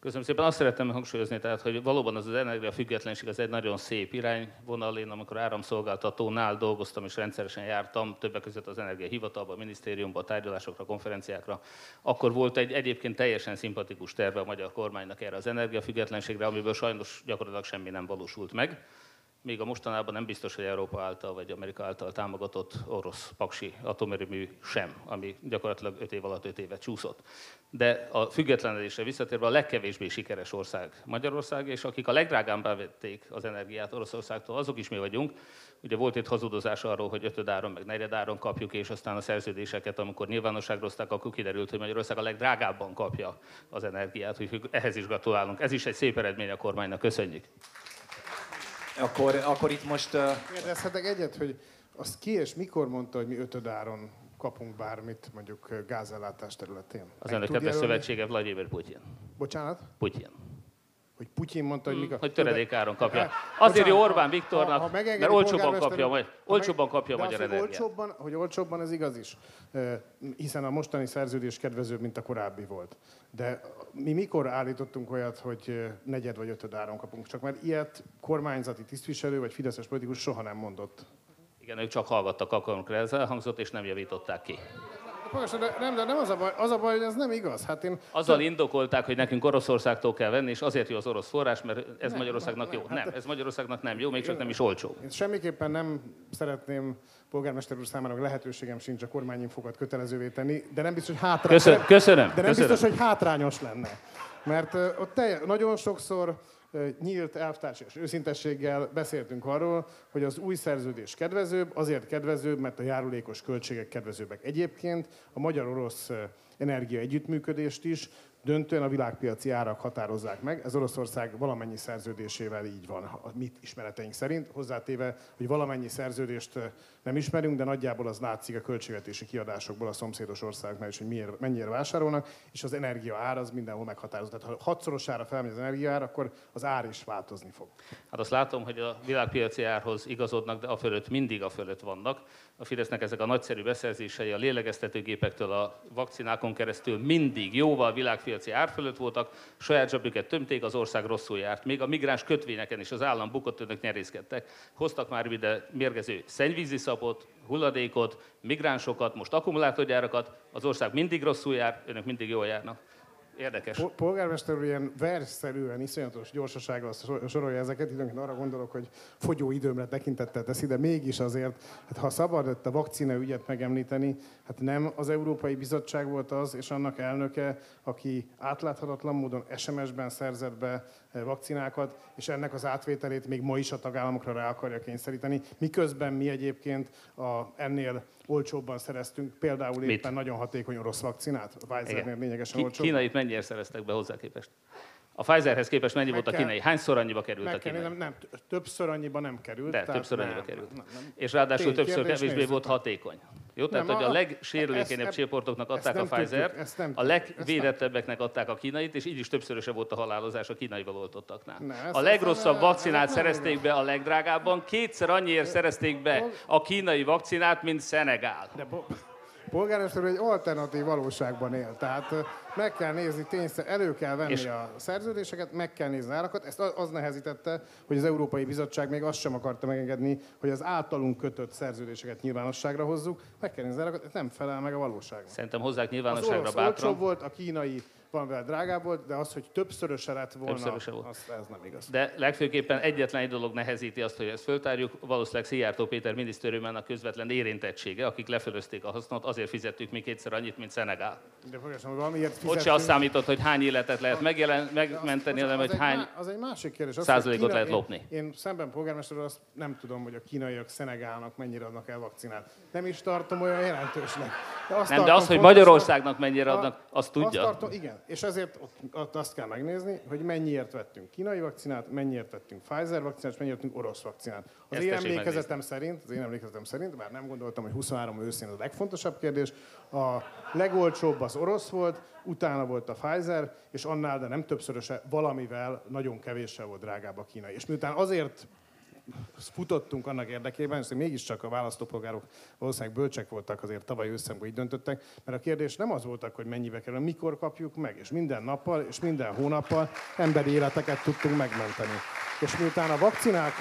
Köszönöm szépen. Azt szeretném hangsúlyozni, tehát, hogy valóban az az energiafüggetlenség az egy nagyon szép irányvonal. Én amikor áramszolgáltatónál dolgoztam és rendszeresen jártam, többek között az energiahivatalban, a minisztériumban, a tárgyalásokra, konferenciákra, akkor volt egy egyébként teljesen szimpatikus terve a magyar kormánynak erre az energiafüggetlenségre, amiből sajnos gyakorlatilag semmi nem valósult meg még a mostanában nem biztos, hogy Európa által vagy Amerika által támogatott orosz paksi atomerőmű sem, ami gyakorlatilag 5 év alatt 5 évet csúszott. De a függetlenedésre visszatérve a legkevésbé sikeres ország Magyarország, és akik a legdrágábbá vették az energiát Oroszországtól, azok is mi vagyunk. Ugye volt itt hazudozás arról, hogy ötödáron, meg negyedáron kapjuk, és aztán a szerződéseket, amikor nyilvánosságra hozták, akkor kiderült, hogy Magyarország a legdrágábban kapja az energiát, úgyhogy ehhez is gratulálunk. Ez is egy szép eredmény a kormánynak, köszönjük. Akkor, akkor itt most... Uh... Kérdezhetek egyet, hogy azt ki és mikor mondta, hogy mi ötödáron kapunk bármit, mondjuk gázellátás területén? Az önök kedves szövetsége Vladimir Putyin. Bocsánat? Putyin. Hogy Putyin mondta, hogy Hmm, mikor... hogy töredékáron kapja. Azért jó Orbán Viktornak, Ha- ha mert olcsóbban kapja, majd, olcsóbban kapja a magyar az, hogy energiát. olcsóbban, hogy olcsóbban, ez igaz is. Hiszen a mostani szerződés kedvezőbb, mint a korábbi volt. De mi mikor állítottunk olyat, hogy negyed vagy ötöd áron kapunk? Csak mert ilyet kormányzati tisztviselő vagy fideszes politikus soha nem mondott. Igen, ők csak hallgattak akkor, amikor ez elhangzott, és nem javították ki. De nem, de nem az a baj, az a baj, hogy ez nem igaz. Hát én Azzal indokolták, hogy nekünk Oroszországtól kell venni, és azért jó az orosz forrás, mert ez Nem, Magyarországnak nem, jó. nem, hát Nem, ez Magyarországnak nem jó, még csak nem is olcsó. Én semmiképpen nem szeretném polgármester úr számára, lehetőségem sincs a kormányinfokat kötelezővé tenni, de nem biztos, hogy hátra... Köszönöm, köszönöm, De nem köszönöm. biztos, hogy hátrányos lenne. Mert ott telje, nagyon sokszor nyílt elvtársi és őszintességgel beszéltünk arról, hogy az új szerződés kedvezőbb, azért kedvezőbb, mert a járulékos költségek kedvezőbbek. Egyébként a magyar-orosz energia együttműködést is döntően a világpiaci árak határozzák meg. Ez Oroszország valamennyi szerződésével így van, a mi ismereteink szerint. Hozzátéve, hogy valamennyi szerződést nem ismerünk, de nagyjából az látszik a költségvetési kiadásokból a szomszédos országoknál is, hogy miért, mennyire vásárolnak, és az energia ár az mindenhol meghatározott. Tehát ha hatszorosára felmegy az energia ár, akkor az ár is változni fog. Hát azt látom, hogy a világpiaci árhoz igazodnak, de a fölött mindig a fölött vannak. A Fidesznek ezek a nagyszerű beszerzései a lélegeztetőgépektől a vakcinákon keresztül mindig jóval világpiaci ár fölött voltak, saját zsebüket tömték, az ország rosszul járt. Még a migráns kötvényeken is az állam bukott, önök nyerészkedtek. Hoztak már ide mérgező szennyvíziszapot, hulladékot, migránsokat, most akkumulátorgyárakat, az ország mindig rosszul jár, önök mindig jól járnak. Érdekes. Po- Polgármester úr ilyen versszerűen, iszonyatos gyorsasággal sor- sorolja ezeket, időnként arra gondolok, hogy fogyó időmre tekintettel teszi, de mégis azért, hát ha szabad itt a vakcina ügyet megemlíteni, hát nem az Európai Bizottság volt az, és annak elnöke, aki átláthatatlan módon SMS-ben szerzett be vakcinákat, és ennek az átvételét még ma is a tagállamokra rá akarja kényszeríteni, miközben mi egyébként a, ennél olcsóbban szereztünk például Mit? éppen nagyon hatékony orosz vakcinát, Pfizernél lényegesen Ki, olcsóbb. kínait mennyire szereztek be hozzá képest? A Pfizerhez képest mennyi Meg volt a kínai? Hányszor annyiba került a kínai? nem, nem, többször annyiba nem került. De, többször nem, annyiba került. Nem, nem. És ráadásul Tény többször kevésbé volt hatékony. Jó, tehát Nem, hogy a a- legsérülékenyebb ezt- ezt adták a Pfizer, tudjuk, a legvédettebbeknek adták a kínait, és így is többszöröse volt a halálozás a kínaival oltottaknál. Ne, ezt- A legrosszabb ezt- vakcinát ezt szerezték be a legdrágábban, kétszer annyiért szerezték be a kínai vakcinát, mint Szenegál. De bo- polgármester egy alternatív valóságban él. Tehát meg kell nézni, tényszer, elő kell venni És- a szerződéseket, meg kell nézni árakat. Ezt az nehezítette, hogy az Európai Bizottság még azt sem akarta megengedni, hogy az általunk kötött szerződéseket nyilvánosságra hozzuk. Meg kell nézni árakat, ez nem felel meg a valóságnak. Szerintem hozzák Az nyilvánosságra orosz bátran. volt, a kínai vele drágább volt, de az, hogy többszöröse lett volna, Többszöröse volt. az, ez nem igaz. De legfőképpen egyetlen egy dolog nehezíti azt, hogy ezt föltárjuk, valószínűleg Szijjártó Péter minisztériumának közvetlen érintettsége, akik lefölözték a hasznot, azért fizettük mi kétszer annyit, mint Szenegál. De úr, valamiért Ott se fizettünk- azt számított, hogy hány életet lehet megjelen, megmenteni, hanem hogy hány... Az egy másik kérdés. Az, százalékot hogy lehet én- lopni. Én, szemben polgármester úr, azt nem tudom, hogy a kínaiak Szenegálnak mennyire adnak el vakcinát. Nem is tartom olyan jelentősnek. De azt Nem, de az, hogy Magyarországnak mennyire adnak, azt tudja. Azt tartom, igen, és ezért ott, ott azt kell megnézni, hogy mennyiért vettünk kínai vakcinát, mennyiért vettünk Pfizer vakcinát, és mennyiért vettünk orosz vakcinát. Az Ezt én emlékezetem szerint, az én emlékezetem szerint, bár nem gondoltam, hogy 23 őszén a legfontosabb kérdés, a legolcsóbb az orosz volt, utána volt a Pfizer, és annál, de nem többszöröse, valamivel, nagyon kevéssel volt drágább a kínai. És miután azért futottunk annak érdekében, és mégiscsak a választópolgárok valószínűleg bölcsek voltak azért tavaly ősszel, így döntöttek, mert a kérdés nem az voltak, hogy mennyibe kerül, mikor kapjuk meg, és minden nappal, és minden hónappal emberi életeket tudtunk megmenteni. És miután a vakcinák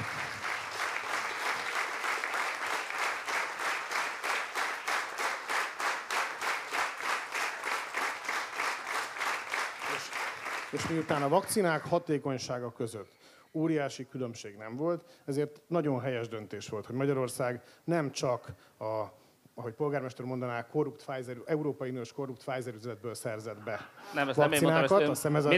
és miután a vakcinák hatékonysága között óriási különbség nem volt, ezért nagyon helyes döntés volt, hogy Magyarország nem csak a ahogy polgármester mondaná, korrupt Pfizer, Európai Uniós korrupt Pfizer üzletből szerzett be nem, ezt vakcinákat, nem én azt hiszem ez a,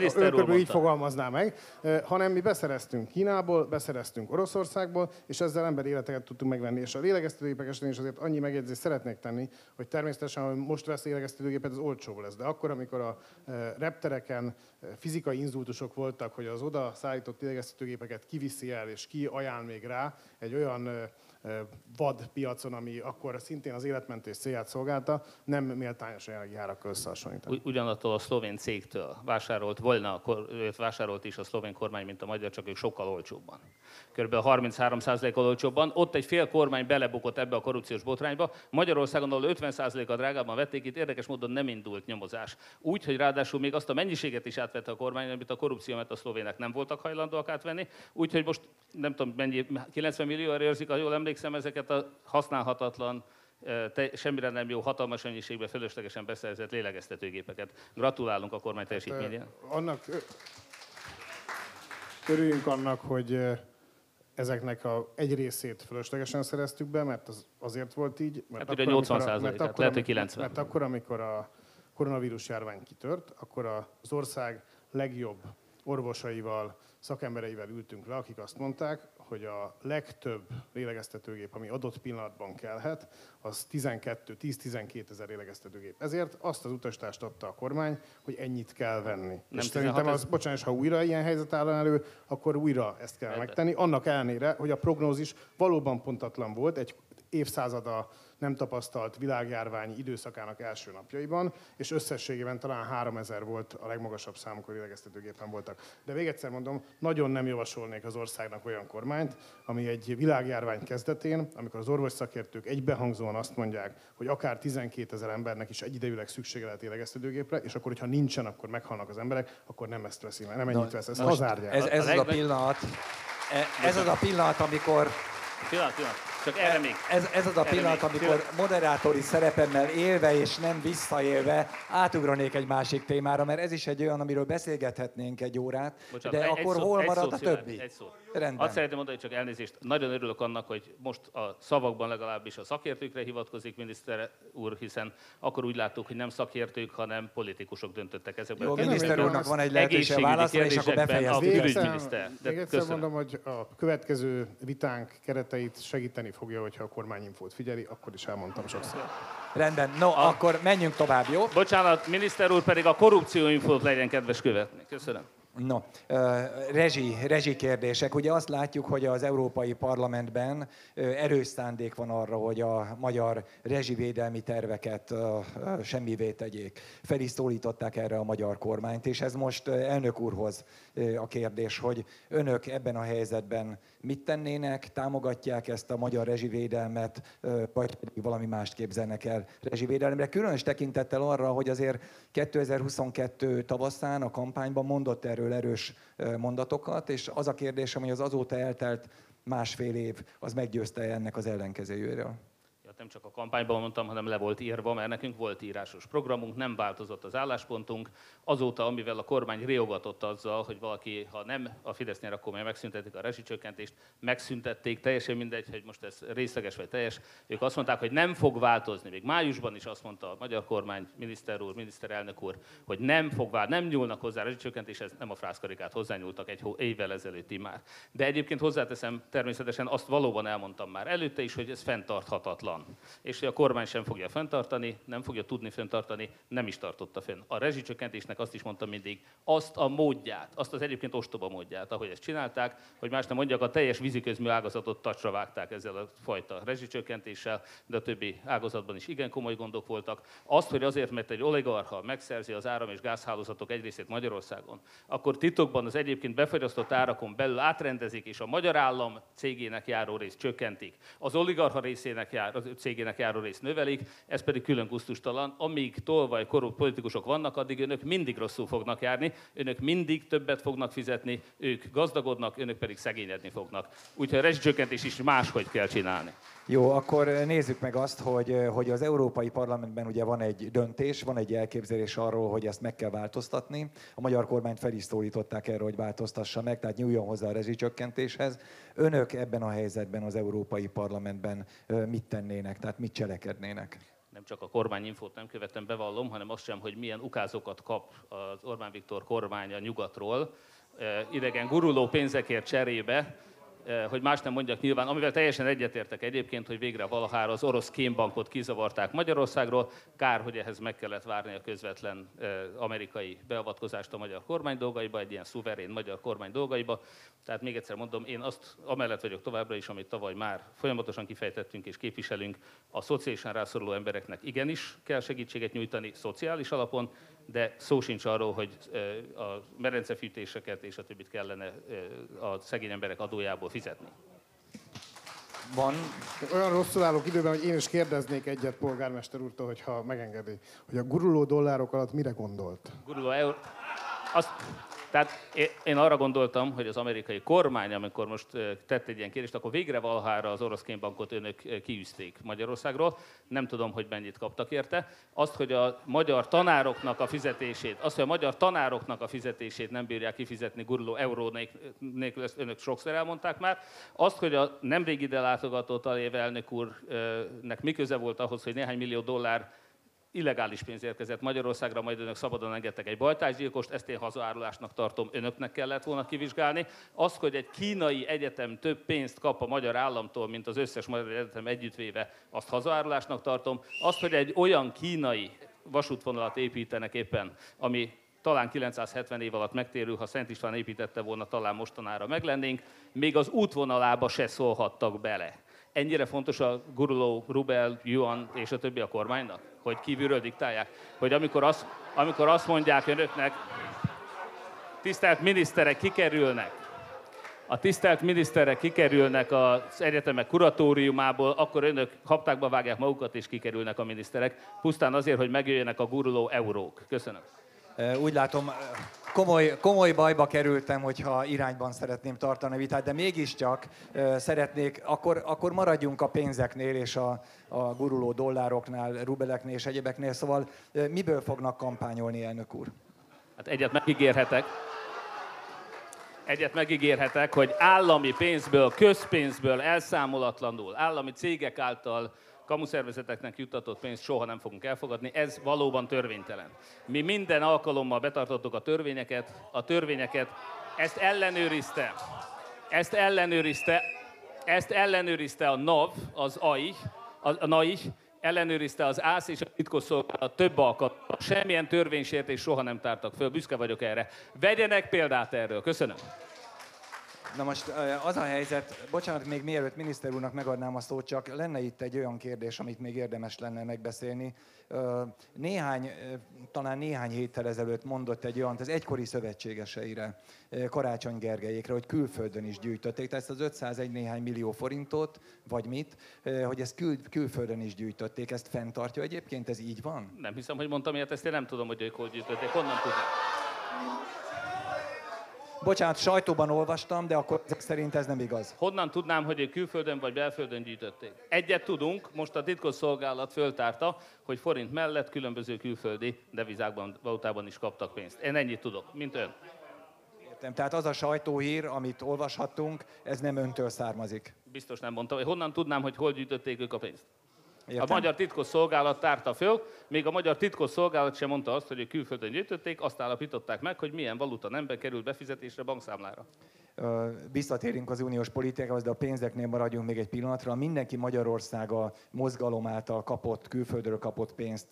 ő így fogalmazná meg, hanem mi beszereztünk Kínából, beszereztünk Oroszországból, és ezzel ember életeket tudtunk megvenni. És a lélegeztetőgépek esetén is azért annyi megjegyzést szeretnék tenni, hogy természetesen, ha most vesz lélegeztetőgépet, az olcsóbb lesz. De akkor, amikor a reptereken fizikai inzultusok voltak, hogy az oda szállított lélegeztetőgépeket kiviszi el, és ki ajánl még rá egy olyan vad piacon, ami akkor szintén az életmentés célját szolgálta, nem méltányos jelenlegi árakkal összehasonlítani. Ugyanattól a szlovén cégtől vásárolt volna, vásárolt is a szlovén kormány, mint a magyar, csak ők sokkal olcsóbban. Körülbelül 33%-kal olcsóbban. Ott egy fél kormány belebukott ebbe a korrupciós botrányba. Magyarországon, ahol 50%-a drágában vették, itt érdekes módon nem indult nyomozás. Úgy, hogy ráadásul még azt a mennyiséget is átvette a kormány, amit a korrupció, mert a szlovének nem voltak hajlandóak átvenni. Úgyhogy most nem tudom, mennyi, 90 millió érzik, ha jól emlékszem, ezeket a használhatatlan, te, semmire nem jó, hatalmas mennyiségben fölöslegesen beszerzett lélegeztetőgépeket. Gratulálunk a kormány. Hát, annak, örüljünk annak, hogy ezeknek a egy részét fölöslegesen szereztük be, mert az azért volt így. Mert hát akkor, 80 amikor a, mert akkor, lehet, hogy 90. Mert akkor, amikor a koronavírus járvány kitört, akkor az ország legjobb orvosaival, szakembereivel ültünk le, akik azt mondták, hogy a legtöbb lélegeztetőgép, ami adott pillanatban kellhet, az 12, 10-12 ezer lélegeztetőgép. Ezért azt az utasítást adta a kormány, hogy ennyit kell venni. Nem és szerintem az, ez... bocsánat, ha újra ilyen helyzet áll elő, akkor újra ezt kell megtenni. Annak ellenére, hogy a prognózis valóban pontatlan volt, egy évszázada nem tapasztalt világjárvány időszakának első napjaiban, és összességében talán 3000 volt a legmagasabb számú, amikor idegeztetőgépen voltak. De még egyszer mondom, nagyon nem javasolnék az országnak olyan kormányt, ami egy világjárvány kezdetén, amikor az orvos szakértők egybehangzóan azt mondják, hogy akár 12 ezer embernek is egyidejűleg szüksége lehet élegeztetőgépre, és akkor, hogyha nincsen, akkor meghalnak az emberek, akkor nem ezt veszi, nem ennyit vesz, ezt hazárják. Ez, ez, az a pillanat, e- ez az a pillanat, amikor Pillanat, pillanat. Csak erre még. Ez, ez az a pillanat, amikor moderátori szerepemmel élve és nem visszaélve átugranék egy másik témára, mert ez is egy olyan, amiről beszélgethetnénk egy órát, Bocsánat, de egy, akkor egy hol marad a többi? Egy szó. Rendben. Azt szeretném mondani, csak elnézést, nagyon örülök annak, hogy most a szavakban legalábbis a szakértőkre hivatkozik miniszter úr, hiszen akkor úgy láttuk, hogy nem szakértők, hanem politikusok döntöttek ezekben Jó, a miniszter úrnak van egy lehetőség a válaszra, és akkor befejezzük. Még egyszer, még egyszer mondom, hogy a következő vitánk kereteit segíteni fogja, hogyha a kormányinfót figyeli, akkor is elmondtam sokszor. Rendben, no, a... akkor menjünk tovább, jó? Bocsánat, miniszter úr pedig a korrupcióinfót legyen kedves követni. Köszönöm. No, rezsi, rezsi kérdések. Ugye azt látjuk, hogy az Európai Parlamentben erős szándék van arra, hogy a magyar rezsivédelmi terveket semmivé tegyék. Fel is szólították erre a magyar kormányt, és ez most elnök úrhoz a kérdés, hogy önök ebben a helyzetben mit tennének, támogatják ezt a magyar rezsivédelmet, vagy pedig valami mást képzelnek el rezsivédelemre. Különös tekintettel arra, hogy azért 2022 tavaszán a kampányban mondott erről erős mondatokat, és az a kérdésem, hogy az azóta eltelt másfél év, az meggyőzte ennek az ellenkezőjéről nem csak a kampányban mondtam, hanem le volt írva, mert nekünk volt írásos programunk, nem változott az álláspontunk. Azóta, amivel a kormány riogatott azzal, hogy valaki, ha nem a Fidesz nyer, akkor megszüntetik a rezsicsökkentést, megszüntették, teljesen mindegy, hogy most ez részleges vagy teljes. Ők azt mondták, hogy nem fog változni. Még májusban is azt mondta a magyar kormány, miniszter úr, miniszterelnök úr, hogy nem fog változni, nem nyúlnak hozzá a rezsicsökkentéshez, nem a frászkarikát hozzányúltak egy évvel ezelőtti már. De egyébként hozzáteszem, természetesen azt valóban elmondtam már előtte is, hogy ez fenntarthatatlan és hogy a kormány sem fogja fenntartani, nem fogja tudni fenntartani, nem is tartotta fenn. A rezsicsökkentésnek azt is mondtam mindig, azt a módját, azt az egyébként ostoba módját, ahogy ezt csinálták, hogy más nem mondjak, a teljes víziközmű ágazatot tacsra vágták ezzel a fajta rezsicsökkentéssel, de a többi ágazatban is igen komoly gondok voltak. Azt, hogy azért, mert egy oligarcha megszerzi az áram- és gázhálózatok egy részét Magyarországon, akkor titokban az egyébként befagyasztott árakon belül átrendezik, és a magyar állam cégének járó részt csökkentik. Az oligarcha részének jár, cégének járó részt növelik, ez pedig külön gusztustalan. Amíg tolvaj korrupt politikusok vannak, addig önök mindig rosszul fognak járni, önök mindig többet fognak fizetni, ők gazdagodnak, önök pedig szegényedni fognak. Úgyhogy a rezsicsökkentés is máshogy kell csinálni. Jó, akkor nézzük meg azt, hogy, hogy az Európai Parlamentben ugye van egy döntés, van egy elképzelés arról, hogy ezt meg kell változtatni. A magyar kormányt fel is szólították erre, hogy változtassa meg, tehát nyúljon hozzá a rezsicsökkentéshez. Önök ebben a helyzetben az Európai Parlamentben mit tennének, tehát mit cselekednének? nem csak a kormányinfót nem követem, bevallom, hanem azt sem, hogy milyen ukázokat kap az Orbán Viktor kormánya nyugatról, idegen guruló pénzekért cserébe, hogy más nem mondjak nyilván, amivel teljesen egyetértek egyébként, hogy végre valahára az orosz kémbankot kizavarták Magyarországról. Kár, hogy ehhez meg kellett várni a közvetlen eh, amerikai beavatkozást a magyar kormány dolgaiba, egy ilyen szuverén magyar kormány dolgaiba. Tehát még egyszer mondom, én azt amellett vagyok továbbra is, amit tavaly már folyamatosan kifejtettünk és képviselünk, a szociálisan rászoruló embereknek igenis kell segítséget nyújtani szociális alapon, de szó sincs arról, hogy a merencefűtéseket és a többit kellene a szegény emberek adójából fizetni. Van. Olyan rosszul állok időben, hogy én is kérdeznék egyet polgármester úrtól, hogyha megengedi, hogy a guruló dollárok alatt mire gondolt? Guruló euró... Azt, tehát én arra gondoltam, hogy az amerikai kormány, amikor most tett egy ilyen kérdést, akkor végre valahára az orosz kémbankot önök kiűzték Magyarországról. Nem tudom, hogy mennyit kaptak érte. Azt, hogy a magyar tanároknak a fizetését, azt, hogy a magyar tanároknak a fizetését nem bírják kifizetni guruló euró nélkül, ezt önök sokszor elmondták már. Azt, hogy a nemrég ide látogató Talév elnök úrnek mi volt ahhoz, hogy néhány millió dollár illegális pénz érkezett Magyarországra, majd önök szabadon engedtek egy bajtásgyilkost, ezt én hazaárulásnak tartom, önöknek kellett volna kivizsgálni. Az, hogy egy kínai egyetem több pénzt kap a magyar államtól, mint az összes magyar egyetem együttvéve, azt hazaárulásnak tartom. Az, hogy egy olyan kínai vasútvonalat építenek éppen, ami talán 970 év alatt megtérül, ha Szent István építette volna, talán mostanára meglennénk, még az útvonalába se szólhattak bele. Ennyire fontos a guruló, rubel, yuan és a többi a kormánynak? Hogy kívülről diktálják? Hogy amikor azt, amikor azt mondják önöknek, tisztelt miniszterek kikerülnek, a tisztelt miniszterek kikerülnek az egyetemek kuratóriumából, akkor önök haptákba vágják magukat és kikerülnek a miniszterek, pusztán azért, hogy megjöjjenek a guruló eurók. Köszönöm. Úgy látom, komoly, komoly bajba kerültem, hogyha irányban szeretném tartani a vitát, de mégiscsak szeretnék, akkor, akkor maradjunk a pénzeknél és a, a guruló dollároknál, rubeleknél és egyebeknél. Szóval miből fognak kampányolni, elnök úr? Hát egyet megígérhetek. Egyet megígérhetek, hogy állami pénzből, közpénzből elszámolatlanul, állami cégek által kamuszervezeteknek juttatott pénzt soha nem fogunk elfogadni, ez valóban törvénytelen. Mi minden alkalommal betartottuk a törvényeket, a törvényeket, ezt ellenőrizte, ezt ellenőrizte, ezt ellenőrizte a NAV, az AI, a, a NAI, ellenőrizte az ÁSZ és a titkosszolgálat több alkalommal. Semmilyen törvénysértés soha nem tártak föl, büszke vagyok erre. Vegyenek példát erről. Köszönöm. Na most az a helyzet, bocsánat, még mielőtt miniszter úrnak megadnám a szót, csak lenne itt egy olyan kérdés, amit még érdemes lenne megbeszélni. Néhány, talán néhány héttel ezelőtt mondott egy olyan, az egykori szövetségeseire, Karácsony Gergelyékre, hogy külföldön is gyűjtötték, tehát ezt az 501 néhány millió forintot, vagy mit, hogy ezt kül, külföldön is gyűjtötték, ezt fenntartja egyébként, ez így van? Nem hiszem, hogy mondtam ilyet, ezt én nem tudom, hogy ők hol gyűjtötték, honnan tudják. Bocsánat, sajtóban olvastam, de akkor ezek szerint ez nem igaz. Honnan tudnám, hogy ők külföldön vagy belföldön gyűjtötték? Egyet tudunk, most a titkos szolgálat föltárta, hogy forint mellett különböző külföldi devizákban, valutában is kaptak pénzt. Én ennyit tudok, mint ön. Értem, tehát az a sajtóhír, amit olvashattunk, ez nem öntől származik. Biztos nem mondtam. Honnan tudnám, hogy hol gyűjtötték ők a pénzt? Értem. A magyar titkos szolgálat tárta föl, még a magyar titkos szolgálat sem mondta azt, hogy ők külföldön gyűjtötték, azt állapították meg, hogy milyen valuta nembe került befizetésre bankszámlára. Visszatérünk az uniós politikához, de a pénzeknél maradjunk még egy pillanatra. Mindenki Magyarország a mozgalom által kapott, külföldről kapott pénzt,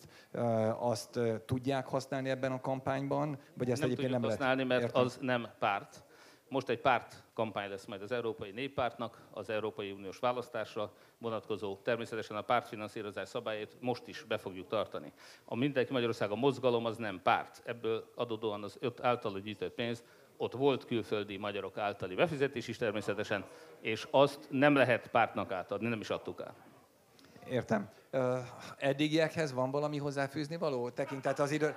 azt tudják használni ebben a kampányban? Vagy ezt nem egyébként nem használni, lehet? mert Értem. az nem párt. Most egy párt kampány lesz majd az Európai Néppártnak, az Európai Uniós választásra vonatkozó, természetesen a pártfinanszírozás szabályait most is be fogjuk tartani. A Mindenki Magyarország a mozgalom az nem párt. Ebből adódóan az öt által gyűjtött pénz, ott volt külföldi magyarok általi befizetés is természetesen, és azt nem lehet pártnak átadni, nem is adtuk át. Értem. Uh, eddigiekhez van valami hozzáfűzni való? Tekintet az idő...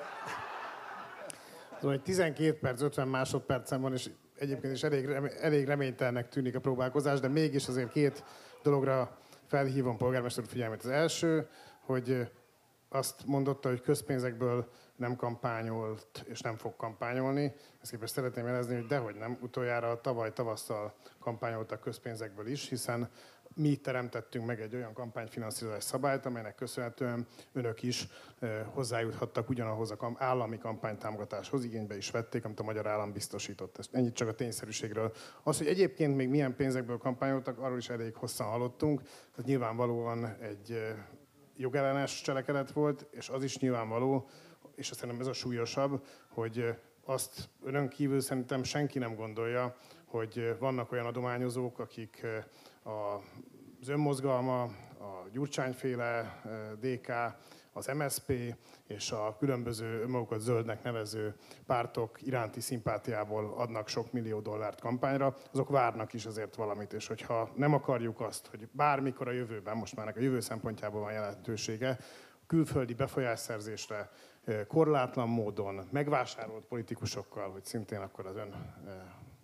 Szóval, hogy 12 perc, 50 másodpercen van, és egyébként is elég, elég reménytelnek tűnik a próbálkozás, de mégis azért két dologra felhívom polgármester figyelmét. Az első, hogy azt mondotta, hogy közpénzekből nem kampányolt és nem fog kampányolni. Ezt képest szeretném jelezni, hogy dehogy nem. Utoljára tavaly tavasszal kampányoltak közpénzekből is, hiszen mi teremtettünk meg egy olyan kampányfinanszírozás szabályt, amelynek köszönhetően önök is hozzájuthattak ugyanahoz a állami kampánytámogatáshoz, igénybe is vették, amit a magyar állam biztosított. Ezt ennyit csak a tényszerűségről. Az, hogy egyébként még milyen pénzekből kampányoltak, arról is elég hosszan hallottunk. Ez nyilvánvalóan egy jogellenes cselekedet volt, és az is nyilvánvaló, és azt szerintem ez a súlyosabb, hogy azt önön kívül szerintem senki nem gondolja, hogy vannak olyan adományozók, akik az önmozgalma, a Gyurcsányféle DK, az MSP és a különböző önmagukat zöldnek nevező pártok iránti szimpátiából adnak sok millió dollárt kampányra, azok várnak is azért valamit, és hogyha nem akarjuk azt, hogy bármikor a jövőben, most már a jövő szempontjából van jelentősége, külföldi befolyásszerzésre korlátlan módon megvásárolt politikusokkal, hogy szintén akkor az ön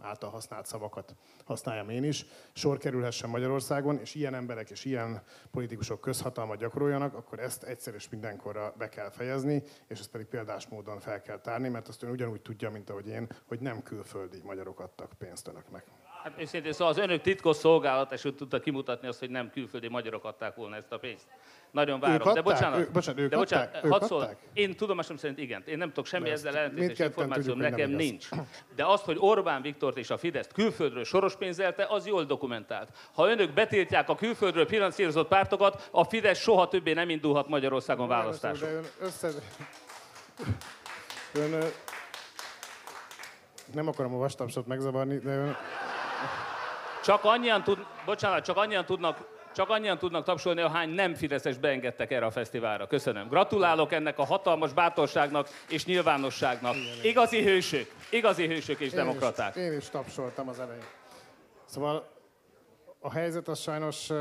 által használt szavakat használjam én is, sor kerülhessen Magyarországon, és ilyen emberek és ilyen politikusok közhatalmat gyakoroljanak, akkor ezt egyszer és mindenkorra be kell fejezni, és ezt pedig példás módon fel kell tárni, mert azt ön ugyanúgy tudja, mint ahogy én, hogy nem külföldi magyarok adtak pénzt önöknek. Hát őszintén szóval az önök titkos szolgálat és tudta kimutatni azt, hogy nem külföldi magyarok adták volna ezt a pénzt. Nagyon várom. Ők de bocsánat, ők, bocsánat, ők de bocsánat, adták? hadd szól, adták? én tudomásom szerint igen. Én nem tudok semmi ezzel ellentétes információm, tudjuk, nekem nincs. De azt, hogy Orbán Viktort és a Fideszt külföldről soros pénzelte, az jól dokumentált. Ha önök betiltják a külföldről finanszírozott pártokat, a Fidesz soha többé nem indulhat Magyarországon választáson. Ön össze... Ön, nem akarom a vastapsot megzavarni, de ön... Csak annyian, tud, bocsánat, csak annyian tudnak csak annyian tudnak tapsolni, ahány nem Fideszes beengedtek erre a fesztiválra. Köszönöm. Gratulálok ennek a hatalmas bátorságnak és nyilvánosságnak. Igazi hősök, igazi hősök és demokraták. Én is, én is tapsoltam az elején. Szóval a helyzet az sajnos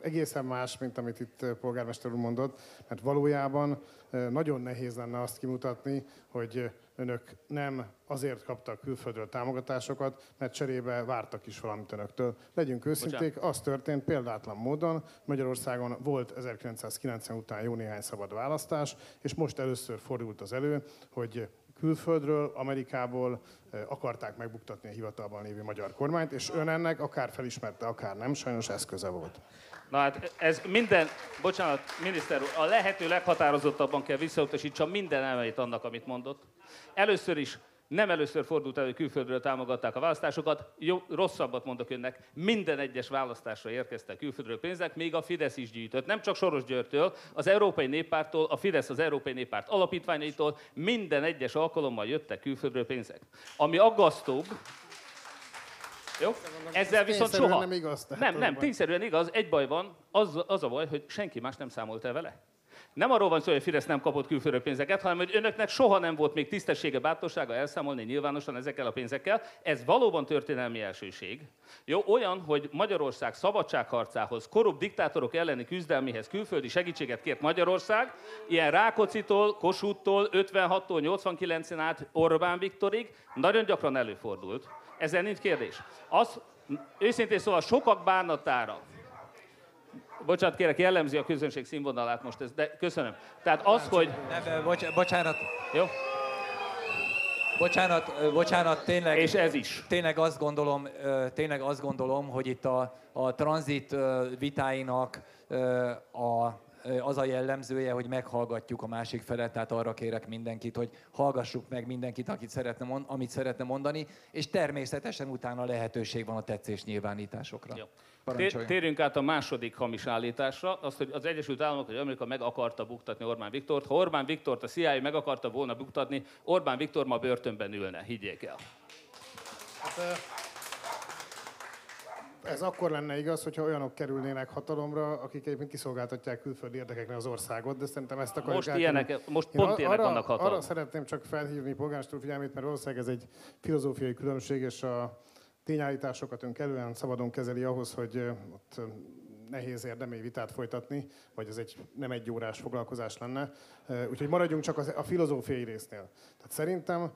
egészen más, mint amit itt polgármester úr mondott, mert valójában nagyon nehéz lenne azt kimutatni, hogy önök nem azért kaptak külföldről támogatásokat, mert cserébe vártak is valamit önöktől. Legyünk őszinték, az történt példátlan módon, Magyarországon volt 1990 után jó néhány szabad választás, és most először fordult az elő, hogy külföldről, Amerikából akarták megbuktatni a hivatalban lévő magyar kormányt, és ön ennek akár felismerte, akár nem, sajnos eszköze volt. Na hát ez minden, bocsánat, miniszter úr, a lehető leghatározottabban kell visszautasítsam minden elmeit annak, amit mondott. Először is nem először fordult elő, hogy külföldről támogatták a választásokat. Jó, rosszabbat mondok önnek, minden egyes választásra érkeztek külföldről pénzek, még a Fidesz is gyűjtött. Nem csak Soros Györgytől, az Európai Néppártól, a Fidesz az Európai Néppárt alapítványaitól, minden egyes alkalommal jöttek külföldről pénzek. Ami aggasztóbb, jó? Ezzel viszont tényszerűen soha. nem igaz, Nem, nem, tényszerűen igaz. Egy baj van, az, az a baj, hogy senki más nem számolt el vele. Nem arról van szó, hogy a Fidesz nem kapott külföldről pénzeket, hanem hogy önöknek soha nem volt még tisztessége, bátorsága elszámolni nyilvánosan ezekkel a pénzekkel. Ez valóban történelmi elsőség. Jó, olyan, hogy Magyarország szabadságharcához, korrupt diktátorok elleni küzdelméhez külföldi segítséget kért Magyarország, ilyen Rákocitól, Kossuthtól, 56-tól 89-en át Orbán Viktorig nagyon gyakran előfordult. Ezzel nincs kérdés. Az, őszintén szóval sokak bánatára, Bocsánat, kérek, jellemzi a közönség színvonalát most ez, de köszönöm. Tehát az, hogy... Nem, bocs, bocsánat, Jó? bocsánat, bocsánat, tényleg, És ez is. tényleg azt gondolom, tényleg azt gondolom, hogy itt a, a tranzit vitáinak a, az a jellemzője, hogy meghallgatjuk a másik felet, tehát arra kérek mindenkit, hogy hallgassuk meg mindenkit, akit szeretne amit szeretne mondani, és természetesen utána lehetőség van a tetszés nyilvánításokra. Jó. Parancsoljon. Té- Térjünk át a második hamis állításra, azt, hogy az Egyesült Államok vagy Amerika meg akarta buktatni Orbán Viktort. Ha Orbán Viktort a CIA meg akarta volna buktatni, Orbán Viktor ma börtönben ülne, higgyék el. Ez akkor lenne igaz, hogyha olyanok kerülnének hatalomra, akik egyébként kiszolgáltatják külföldi érdekekre az országot, de szerintem ezt akarjuk Most ilyenek, most Én pont ilyenek arra, vannak hatalom. Arra szeretném csak felhívni polgármester figyelmét, mert valószínűleg ez egy filozófiai különbség, és a tényállításokat ön kellően szabadon kezeli ahhoz, hogy ott nehéz érdemi vitát folytatni, vagy ez egy nem egy órás foglalkozás lenne. Úgyhogy maradjunk csak a filozófiai résznél. Tehát szerintem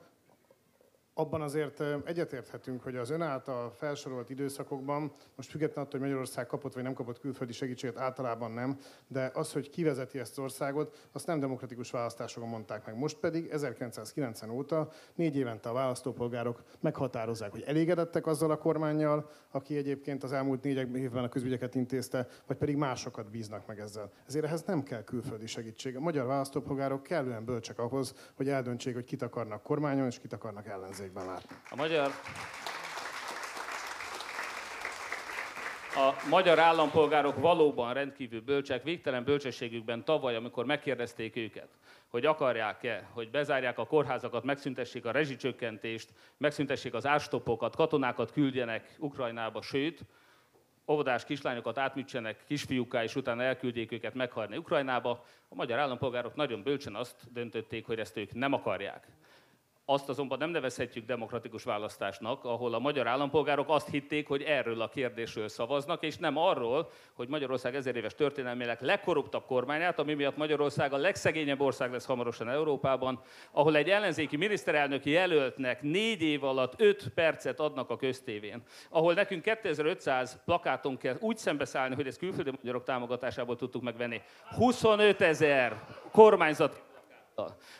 abban azért egyetérthetünk, hogy az ön által felsorolt időszakokban, most függetlenül attól, hogy Magyarország kapott vagy nem kapott külföldi segítséget, általában nem, de az, hogy kivezeti ezt az országot, azt nem demokratikus választásokon mondták meg. Most pedig 1990 óta négy évente a választópolgárok meghatározzák, hogy elégedettek azzal a kormányjal, aki egyébként az elmúlt négy évben a közügyeket intézte, vagy pedig másokat bíznak meg ezzel. Ezért ehhez nem kell külföldi segítség. A magyar választópolgárok kellően bölcsek ahhoz, hogy eldöntsék, hogy kit akarnak kormányon és kit akarnak ellenzéken ellenzékben látni. A magyar... A magyar állampolgárok valóban rendkívül bölcsek, végtelen bölcsességükben tavaly, amikor megkérdezték őket, hogy akarják-e, hogy bezárják a kórházakat, megszüntessék a rezsicsökkentést, megszüntessék az árstopokat, katonákat küldjenek Ukrajnába, sőt, óvodás kislányokat átműtsenek kisfiúkká, és utána elküldjék őket meghalni Ukrajnába. A magyar állampolgárok nagyon bölcsen azt döntötték, hogy ezt ők nem akarják. Azt azonban nem nevezhetjük demokratikus választásnak, ahol a magyar állampolgárok azt hitték, hogy erről a kérdésről szavaznak, és nem arról, hogy Magyarország ezer éves történelmének legkorruptabb kormányát, ami miatt Magyarország a legszegényebb ország lesz hamarosan Európában, ahol egy ellenzéki miniszterelnöki jelöltnek négy év alatt öt percet adnak a köztévén, ahol nekünk 2500 plakáton kell úgy szembeszállni, hogy ezt külföldi magyarok támogatásából tudtuk megvenni. 25 ezer kormányzat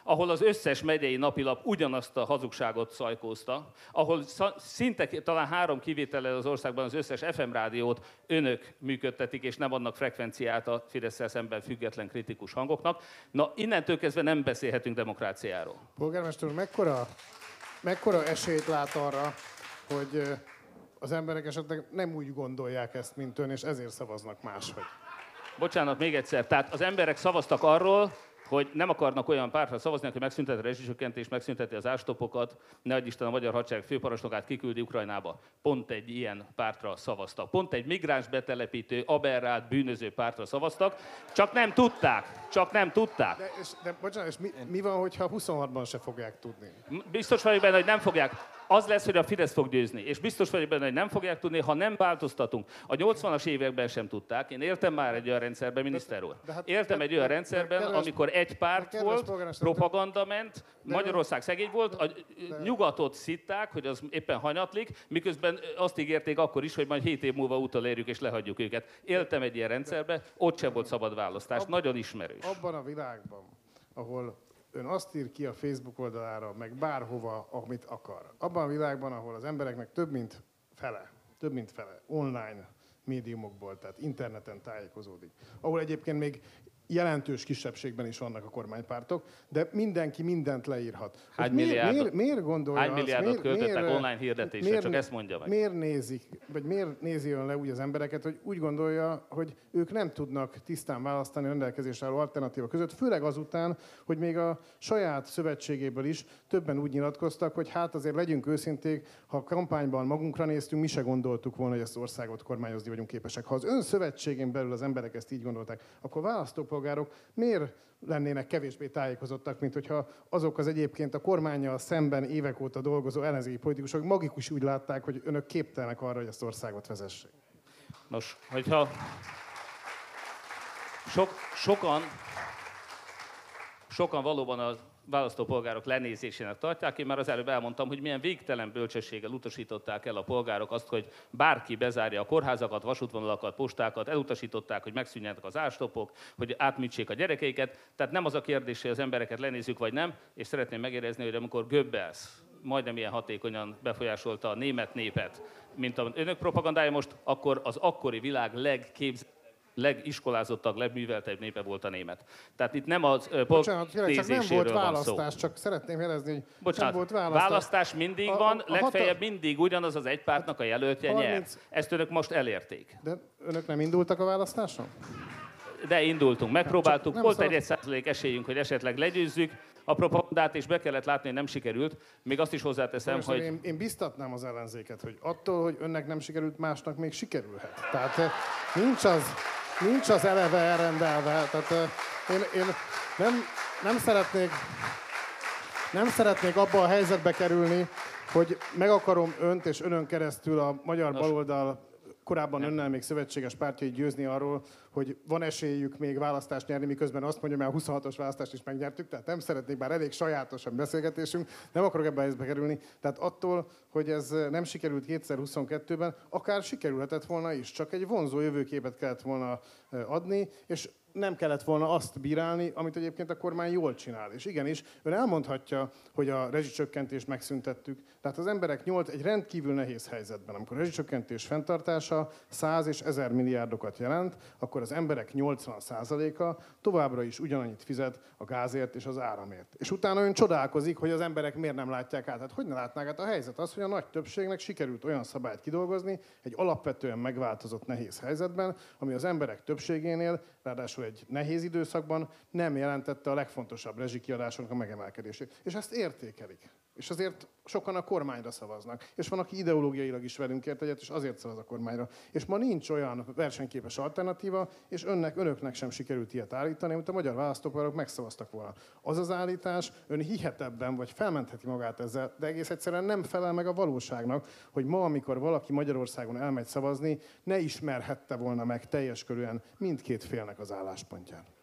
ahol az összes megyei napilap ugyanazt a hazugságot szajkózta, ahol szinte talán három kivétele az országban az összes FM rádiót önök működtetik, és nem adnak frekvenciát a fidesz szemben független kritikus hangoknak. Na, innentől kezdve nem beszélhetünk demokráciáról. Polgármester úr, mekkora, mekkora esélyt lát arra, hogy az emberek esetleg nem úgy gondolják ezt, mint ön, és ezért szavaznak máshogy? Bocsánat, még egyszer. Tehát az emberek szavaztak arról, hogy nem akarnak olyan pártra szavazni, aki megszünteti a rezsicsökkentést, megszünteti az ástopokat, ne adj Isten a magyar hadsereg főparancsnokát kiküldi Ukrajnába. Pont egy ilyen pártra szavaztak. Pont egy migráns betelepítő, aberrált, bűnöző pártra szavaztak, csak nem tudták. Csak nem tudták. De, és, de bocsánat, és mi, mi van, hogyha 26-ban se fogják tudni? Biztos vagyok benne, hogy nem fogják az lesz, hogy a Fidesz fog győzni. És biztos vagyok benne, hogy nem fogják tudni, ha nem változtatunk. A 80-as években sem tudták. Én értem már egy olyan rendszerben, miniszter úr. Hát értem egy olyan rendszerben, amikor egy párt volt, propaganda ment, Magyarország szegény volt, a nyugatot szitták, hogy az éppen hanyatlik, miközben azt ígérték akkor is, hogy majd 7 év múlva utolérjük és lehagyjuk őket. Éltem egy ilyen rendszerben, ott sem volt szabad választás. Nagyon ismerős. Abban a világban, ahol ön azt ír ki a Facebook oldalára, meg bárhova, amit akar. Abban a világban, ahol az embereknek több mint fele, több mint fele online médiumokból, tehát interneten tájékozódik. Ahol egyébként még jelentős kisebbségben is vannak a kormánypártok, de mindenki mindent leírhat. Hány miért, milliárdot, miért, miért gondolja hány milliárdot miért, költöttek miért, online hirdetésre, miért, csak ezt mondja meg. Miért nézik, vagy miért nézi ön le úgy az embereket, hogy úgy gondolja, hogy ők nem tudnak tisztán választani a rendelkezésre álló alternatíva között, főleg azután, hogy még a saját szövetségéből is többen úgy nyilatkoztak, hogy hát azért legyünk őszinték, ha a kampányban magunkra néztünk, mi se gondoltuk volna, hogy ezt országot kormányozni vagyunk képesek. Ha az ön szövetségén belül az emberek ezt így gondolták, akkor választók állampolgárok miért lennének kevésbé tájékozottak, mint hogyha azok az egyébként a kormányjal szemben évek óta dolgozó ellenzéki politikusok magikus úgy látták, hogy önök képtelenek arra, hogy ezt országot vezessék. Nos, hogyha sok, sokan, sokan valóban az választópolgárok lenézésének tartják. Én már az előbb elmondtam, hogy milyen végtelen bölcsességgel utasították el a polgárok azt, hogy bárki bezárja a kórházakat, vasútvonalakat, postákat, elutasították, hogy megszűnjenek az árstopok, hogy átműtsék a gyerekeiket. Tehát nem az a kérdés, hogy az embereket lenézzük vagy nem, és szeretném megérezni, hogy amikor Goebbels majdnem ilyen hatékonyan befolyásolta a német népet, mint a önök propagandája most, akkor az akkori világ legképzett legiskolázottabb, legműveltebb népe volt a német. Tehát itt nem az Bocsánat, csak nem volt választás, csak szeretném jelezni, hogy Bocsánat, nem volt választás. választás mindig a, van, a, a legfeljebb hata... mindig ugyanaz az egy pártnak a jelöltje 30... nyer. Ezt önök most elérték. De önök nem indultak a választáson? De indultunk, megpróbáltuk, volt egy egy százalék esélyünk, hogy esetleg legyőzzük, a propagandát, és be kellett látni, hogy nem sikerült. Még azt is hozzáteszem, Most hogy... Én, én biztatnám az ellenzéket, hogy attól, hogy önnek nem sikerült, másnak még sikerülhet. Tehát eh, nincs az, nincs az eleve elrendelve. Tehát én, én nem, nem szeretnék nem szeretnék abba a helyzetbe kerülni, hogy meg akarom önt és önön keresztül a magyar Nos. baloldal korábban nem. önnel még szövetséges pártjai győzni arról, hogy van esélyük még választást nyerni, miközben azt mondja, mert a 26-os választást is megnyertük, tehát nem szeretnék, bár elég sajátos a beszélgetésünk, nem akarok ebbe a helyzetbe kerülni. Tehát attól, hogy ez nem sikerült 2022-ben, akár sikerülhetett volna is, csak egy vonzó jövőképet kellett volna adni, és nem kellett volna azt bírálni, amit egyébként a kormány jól csinál. És igenis, ön elmondhatja, hogy a rezsicsökkentést megszüntettük. Tehát az emberek nyolc egy rendkívül nehéz helyzetben, amikor a rezsicsökkentés fenntartása 100 és 1000 milliárdokat jelent, akkor az emberek 80%-a továbbra is ugyanannyit fizet a gázért és az áramért. És utána ön csodálkozik, hogy az emberek miért nem látják át. Hát hogy ne látnák át a helyzet? Az, hogy a nagy többségnek sikerült olyan szabályt kidolgozni egy alapvetően megváltozott nehéz helyzetben, ami az emberek többségénél, ráadásul egy nehéz időszakban nem jelentette a legfontosabb rezsikiadásoknak a megemelkedését. És ezt értékelik. És azért sokan a kormányra szavaznak. És van, aki ideológiailag is velünk ért egyet, és azért szavaz a kormányra. És ma nincs olyan versenyképes alternatíva, és önnek, önöknek sem sikerült ilyet állítani, amit a magyar választópolgárok megszavaztak volna. Az az állítás, ön hihetebben, vagy felmentheti magát ezzel, de egész egyszerűen nem felel meg a valóságnak, hogy ma, amikor valaki Magyarországon elmegy szavazni, ne ismerhette volna meg teljes körűen mindkét félnek az álláspontját.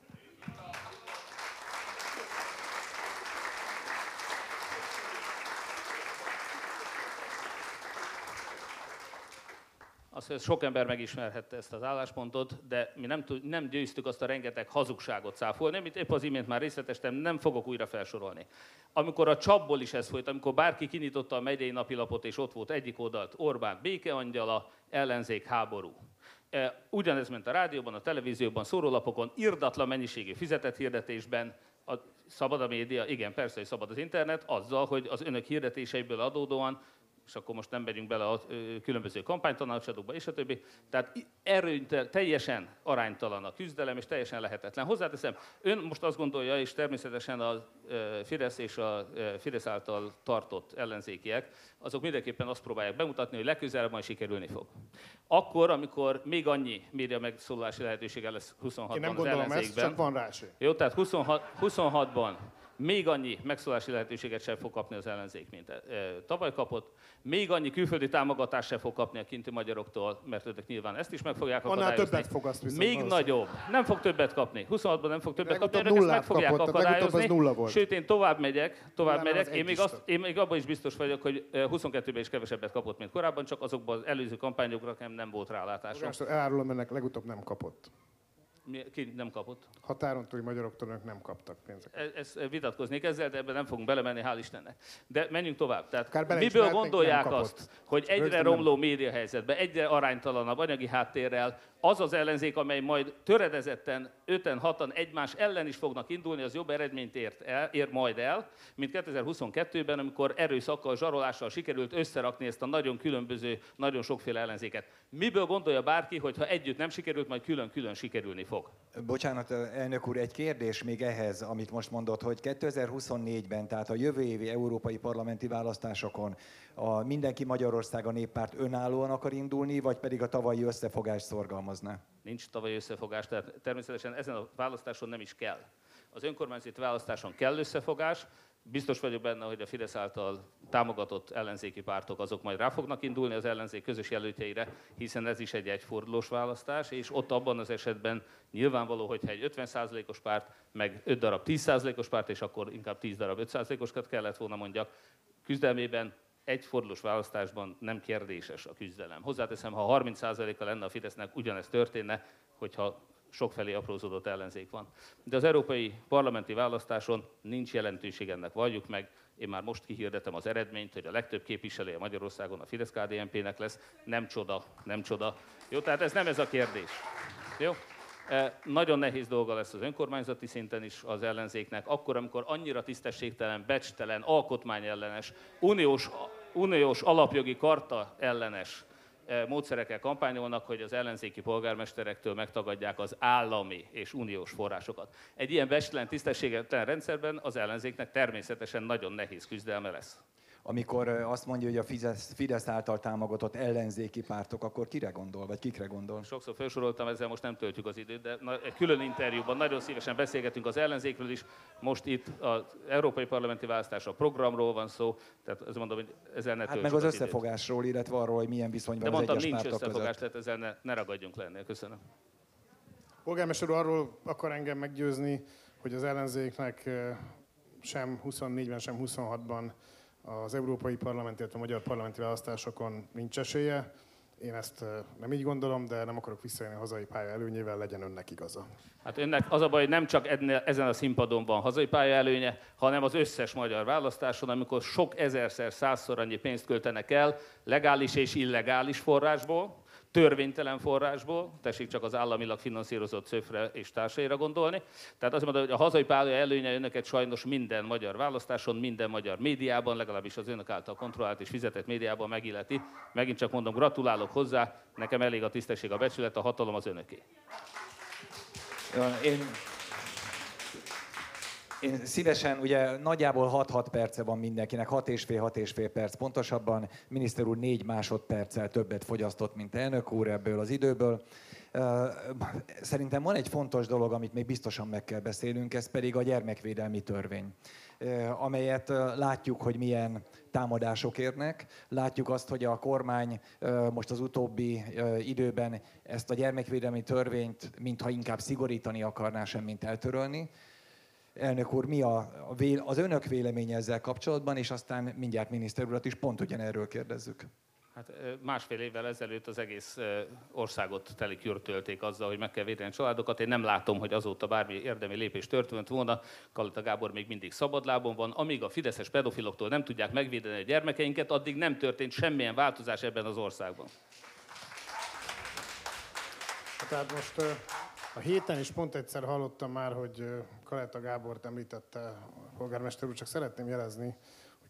Azt, hogy sok ember megismerhette ezt az álláspontot, de mi nem, nem győztük azt a rengeteg hazugságot cáfolni, amit épp az imént már részletestem, nem fogok újra felsorolni. Amikor a csapból is ez folyt, amikor bárki kinyitotta a megyei napilapot, és ott volt egyik oldalt Orbán békeangyala, ellenzék háború. E, ugyanez ment a rádióban, a televízióban, szórólapokon, irdatlan mennyiségű fizetett hirdetésben, a szabad a média, igen, persze, hogy szabad az internet, azzal, hogy az önök hirdetéseiből adódóan és akkor most nem megyünk bele a különböző kampánytanácsadókba, és a többi. Tehát erőntel, teljesen aránytalan a küzdelem, és teljesen lehetetlen. Hozzáteszem, ön most azt gondolja, és természetesen a Fidesz és a Fidesz által tartott ellenzékiek, azok mindenképpen azt próbálják bemutatni, hogy legközelebb majd sikerülni fog. Akkor, amikor még annyi média megszólalási lehetősége lesz 26-ban Én nem az ellenzékben. Ezt, csak van rá Jó, tehát 26, 26-ban még annyi megszólási lehetőséget sem fog kapni az ellenzék, mint e, tavaly kapott, még annyi külföldi támogatást sem fog kapni a kinti magyaroktól, mert ők nyilván ezt is meg fogják akadályozni. Annál többet fog azt viszont Még nagyobb. Nem fog többet kapni. 26-ban nem fog többet kapni, ezt meg fogják kapott, akadályozni. Nulla volt. Sőt, én tovább megyek, tovább nem, megyek. Én még, azt, én még abban is biztos vagyok, hogy 22-ben is kevesebbet kapott, mint korábban, csak azokban az előző kampányokra nem, nem volt rálátásom. Elárulom ennek legutóbb nem kapott. Ki nem kapott? Határon túli magyaroktól ők nem kaptak pénzeket. Ez, ez vitatkoznék ezzel, de ebben nem fogunk belemenni, hál' Istennek. De menjünk tovább. Tehát miből gondolják azt, hogy egyre romló médiahelyzetben, egyre aránytalanabb anyagi háttérrel az az ellenzék, amely majd töredezetten, öten, hatan egymás ellen is fognak indulni, az jobb eredményt ért el, ér majd el, mint 2022-ben, amikor erőszakkal, zsarolással sikerült összerakni ezt a nagyon különböző, nagyon sokféle ellenzéket. Miből gondolja bárki, hogy ha együtt nem sikerült, majd külön-külön sikerülni fog? Bocsánat, elnök úr, egy kérdés még ehhez, amit most mondott, hogy 2024-ben, tehát a jövő évi európai parlamenti választásokon a Mindenki Magyarország a néppárt önállóan akar indulni, vagy pedig a tavalyi összefogás szorgalmazná? Nincs tavalyi összefogás, tehát természetesen ezen a választáson nem is kell. Az önkormányzati választáson kell összefogás, Biztos vagyok benne, hogy a Fidesz által támogatott ellenzéki pártok azok majd rá fognak indulni az ellenzék közös jelöltjeire, hiszen ez is egy egyfordulós választás, és ott abban az esetben nyilvánvaló, hogyha egy 50%-os párt, meg 5 darab 10%-os párt, és akkor inkább 10 darab 5%-oskat kellett volna mondjak, küzdelmében egy fordulós választásban nem kérdéses a küzdelem. Hozzáteszem, ha 30%-a lenne a Fidesznek, ugyanezt történne, hogyha sokfelé aprózódott ellenzék van. De az európai parlamenti választáson nincs jelentőség ennek, valljuk meg. Én már most kihirdetem az eredményt, hogy a legtöbb képviselője Magyarországon a fidesz KDNP-nek lesz. Nem csoda, nem csoda. Jó, tehát ez nem ez a kérdés. Jó? Nagyon nehéz dolga lesz az önkormányzati szinten is az ellenzéknek, akkor, amikor annyira tisztességtelen, becstelen, alkotmányellenes, uniós, uniós alapjogi karta ellenes módszerekkel kampányolnak, hogy az ellenzéki polgármesterektől megtagadják az állami és uniós forrásokat. Egy ilyen becstelen, tisztességtelen rendszerben az ellenzéknek természetesen nagyon nehéz küzdelme lesz. Amikor azt mondja, hogy a Fidesz, Fidesz által támogatott ellenzéki pártok, akkor kire gondol, vagy kikre gondol? Sokszor felsoroltam, ezzel most nem töltjük az időt, de egy külön interjúban nagyon szívesen beszélgetünk az ellenzékről is. Most itt az Európai Parlamenti Választásra programról van szó, tehát ez mondom, hogy ezzel ne Hát meg az, az összefogásról, illetve arról, hogy milyen viszonyban de az mondtam, egyes nincs összefogás, között. tehát ezzel ne, ne ragadjunk le ennél. Köszönöm. Polgármester úr arról akar engem meggyőzni, hogy az ellenzéknek sem 24-ben, sem 26-ban az Európai Parlament, illetve a Magyar Parlamenti Választásokon nincs esélye. Én ezt nem így gondolom, de nem akarok visszajönni a hazai pálya előnyével, legyen önnek igaza. Hát önnek az a baj, hogy nem csak ennél, ezen a színpadon van hazai pálya előnye, hanem az összes magyar választáson, amikor sok ezerszer, százszor annyi pénzt költenek el, legális és illegális forrásból, törvénytelen forrásból, tessék csak az államilag finanszírozott szöfre és társaira gondolni. Tehát azt mondom, hogy a hazai pálya előnye önöket sajnos minden magyar választáson, minden magyar médiában, legalábbis az önök által kontrollált és fizetett médiában megilleti. Megint csak mondom, gratulálok hozzá, nekem elég a tisztesség, a becsület, a hatalom az önöké. Én, én szívesen, ugye nagyjából 6-6 perce van mindenkinek, 6 és fél, 6 és fél perc pontosabban. Miniszter úr 4 másodperccel többet fogyasztott, mint elnök úr ebből az időből. Szerintem van egy fontos dolog, amit még biztosan meg kell beszélnünk, ez pedig a gyermekvédelmi törvény, amelyet látjuk, hogy milyen támadások érnek. Látjuk azt, hogy a kormány most az utóbbi időben ezt a gyermekvédelmi törvényt mintha inkább szigorítani akarná, sem mint eltörölni. Elnök úr, mi a, a vél, az önök véleménye ezzel kapcsolatban, és aztán mindjárt miniszter urat is pont ugyanerről kérdezzük. Hát másfél évvel ezelőtt az egész országot telikürtölték azzal, hogy meg kell védeni a családokat. Én nem látom, hogy azóta bármi érdemi lépés történt volna. Kalita Gábor még mindig szabadlábon van. Amíg a fideszes pedofiloktól nem tudják megvédeni a gyermekeinket, addig nem történt semmilyen változás ebben az országban. Tehát most a héten is pont egyszer hallottam már, hogy Kaleta Gábort említette a polgármester úr, csak szeretném jelezni,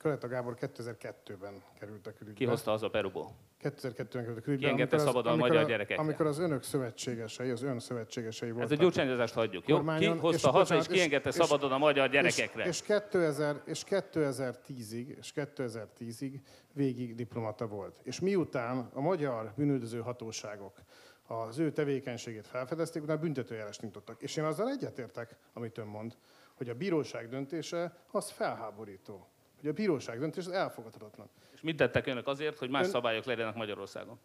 Kaleta Gábor 2002-ben került a külügybe. Ki hozta az a Peruból? 2002-ben került a külügybe. Ki engedte szabadon a magyar gyerekekre? Amikor az önök szövetségesei, az ön szövetségesei voltak. Ez a gyurcsányozást hagyjuk, jó? Ki hozta és, haza és kiengedte és, szabadon a magyar gyerekekre? És, és, 2000, és 2010-ig, és 2010-ig végig diplomata volt. És miután a magyar bűnüldöző hatóságok az ő tevékenységét felfedezték, utána büntetőjárást nyitottak. És én azzal egyetértek, amit ön mond, hogy a bíróság döntése az felháborító. Hogy a bíróság döntése az elfogadhatatlan. És mit tettek önök azért, hogy más ön... szabályok legyenek Magyarországon?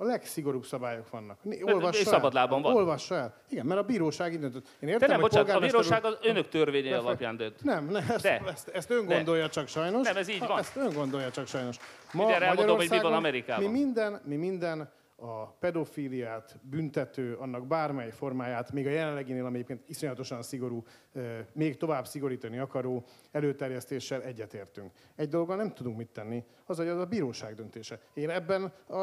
A legszigorúbb szabályok vannak. Olvassa és szabadlában van. Olvassa el. Igen, mert a bíróság így döntött. Én értem, De nem, bocsánat, a bíróság az önök törvényei alapján dönt. Nem, nem ezt, De. ezt, ezt ön gondolja De. csak sajnos. Nem, ez így van. Ezt ön gondolja csak sajnos. Ma Mindjárt elmondom, hogy mi van Amerikában. Mi minden, mi minden a pedofíliát, büntető, annak bármely formáját, még a jelenleginél, ami egyébként iszonyatosan szigorú, még tovább szigorítani akaró előterjesztéssel egyetértünk. Egy dologgal nem tudunk mit tenni, az, hogy az a bíróság döntése. Én ebben, a,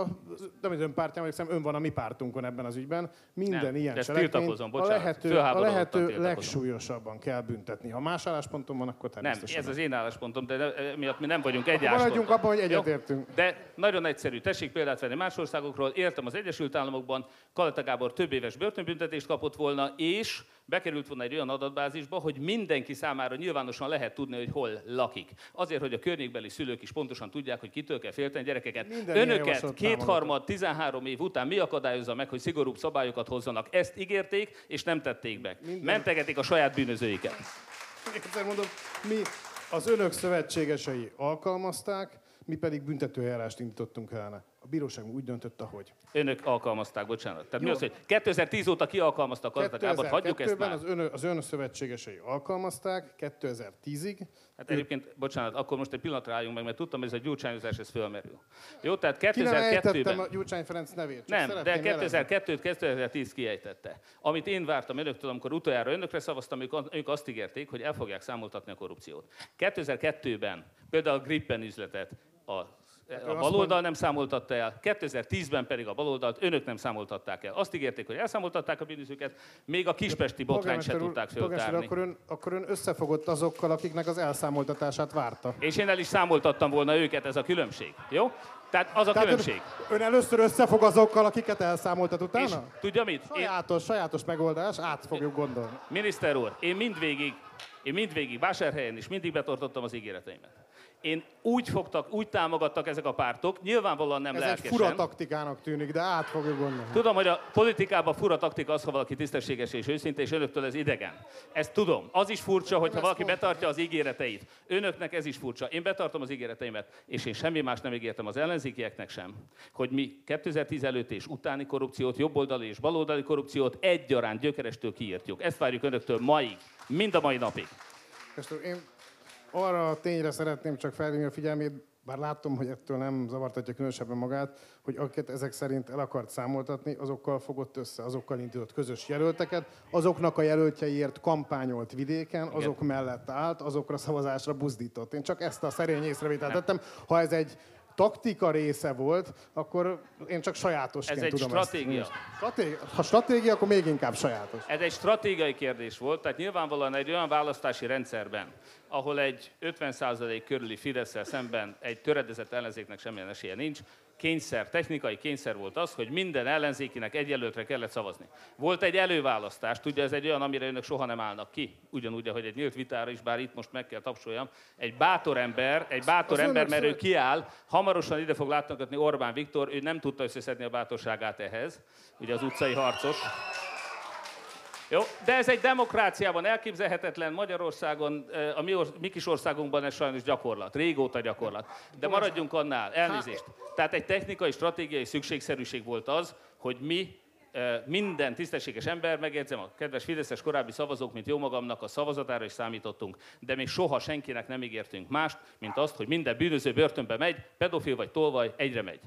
nem az ön pártján, hanem ön van a mi pártunkon ebben az ügyben, minden nem, ilyen cselekményt a lehető, a lehető legsúlyosabban kell büntetni. Ha más állásponton van, akkor természetesen. Nem, ez az én álláspontom, de miatt mi nem vagyunk egy Maradjunk abban, hogy egyetértünk. De nagyon egyszerű. Tessék példát venni más országokról. Értem az Egyesült Államokban, Kaleta Gábor több éves börtönbüntetést kapott volna, és bekerült volna egy olyan adatbázisba, hogy mindenki számára nyilvánosan lehet tudni, hogy hol lakik. Azért, hogy a környékbeli szülők is pontosan tudják, hogy kitől kell félteni gyerekeket. Minden Önöket kétharmad, 13 év után mi akadályozza meg, hogy szigorúbb szabályokat hozzanak? Ezt ígérték, és nem tették meg. Minden... Mentegetik a saját bűnözőiket. Egyszer mondom, mi az önök szövetségesei alkalmazták, mi pedig büntetőeljárást indítottunk ellene. A bíróság úgy döntött, ahogy. Önök alkalmazták, bocsánat. Tehát Jó. mi az, hogy 2010 óta ki alkalmazta a Gábor? Hagyjuk ezt már. Az ön, az ön szövetségesei alkalmazták, 2010-ig. Hát ő... egyébként, bocsánat, akkor most egy pillanatra álljunk meg, mert tudtam, hogy ez a gyurcsányozás, ez fölmerül. Jó, tehát 2002-ben... a Gyurcsány Ferenc nevét. Nem, de 2002-t 2010 kiejtette. Amit én vártam önöktől, amikor utoljára önökre szavaztam, ők, ők azt ígérték, hogy el fogják számoltatni a korrupciót. 2002-ben például a Grippen üzletet a a baloldal nem számoltatta el, 2010-ben pedig a baloldalt önök nem számoltatták el. Azt ígérték, hogy elszámoltatták a bűnözőket, még a kispesti botrányt se tudták föltárni. Akkor ön, akkor ön összefogott azokkal, akiknek az elszámoltatását várta. És én el is számoltattam volna őket, ez a különbség. Jó? Tehát az a Tehát különbség. Ön, ön először összefog azokkal, akiket elszámoltat utána? És tudja mit? Sajátos, én... sajátos megoldás, át fogjuk gondolni. Miniszter úr, én mindvégig, én mindvégig vásárhelyen is mindig betartottam az ígéreteimet. Én úgy fogtak, úgy támogattak ezek a pártok, nyilvánvalóan nem Ez lelkesen. egy fura taktikának tűnik, de át fogjuk gondolni. Tudom, hogy a politikában fura taktika az, ha valaki tisztességes és őszinte, és önöktől ez idegen. Ezt tudom. Az is furcsa, hogyha valaki betartja az ígéreteit. Önöknek ez is furcsa. Én betartom az ígéreteimet, és én semmi más nem ígértem az ellenzékieknek sem, hogy mi 2010 előtt és utáni korrupciót, jobboldali és baloldali korrupciót egyaránt gyökerestől kiírtjuk. Ezt várjuk önöktől maig, mind a mai napig. Most én arra a tényre szeretném csak felhívni a figyelmét, bár látom, hogy ettől nem zavartatja különösebben magát, hogy akiket ezek szerint el akart számoltatni, azokkal fogott össze, azokkal indított közös jelölteket, azoknak a jelöltjeiért kampányolt vidéken, azok mellett állt, azokra szavazásra buzdított. Én csak ezt a szerény észrevételt tettem. Ha ez egy taktika része volt, akkor én csak sajátosként Ez egy tudom stratégia. ezt. Stratégia. Ha stratégia, akkor még inkább sajátos. Ez egy stratégiai kérdés volt, tehát nyilvánvalóan egy olyan választási rendszerben, ahol egy 50% körüli fidesz szemben egy töredezett ellenzéknek semmilyen esélye nincs, kényszer, technikai kényszer volt az, hogy minden ellenzékinek egy jelöltre kellett szavazni. Volt egy előválasztás, tudja, ez egy olyan, amire önök soha nem állnak ki, ugyanúgy, ahogy egy nyílt vitára is, bár itt most meg kell tapsoljam, egy bátor ember, egy bátor Az ember, mert ő kiáll, hamarosan ide fog látogatni Orbán Viktor, ő nem tudta összeszedni a bátorságát ehhez, ugye az utcai harcos. Jó, de ez egy demokráciában elképzelhetetlen, Magyarországon, eh, a mi, or- mi kis országunkban ez sajnos gyakorlat, régóta gyakorlat. De maradjunk annál, elnézést. Tehát egy technikai, stratégiai szükségszerűség volt az, hogy mi eh, minden tisztességes ember, megjegyzem, a kedves Fideszes korábbi szavazók, mint jó magamnak a szavazatára is számítottunk, de még soha senkinek nem ígértünk mást, mint azt, hogy minden bűnöző börtönbe megy, pedofil vagy tolvaj, egyre megy.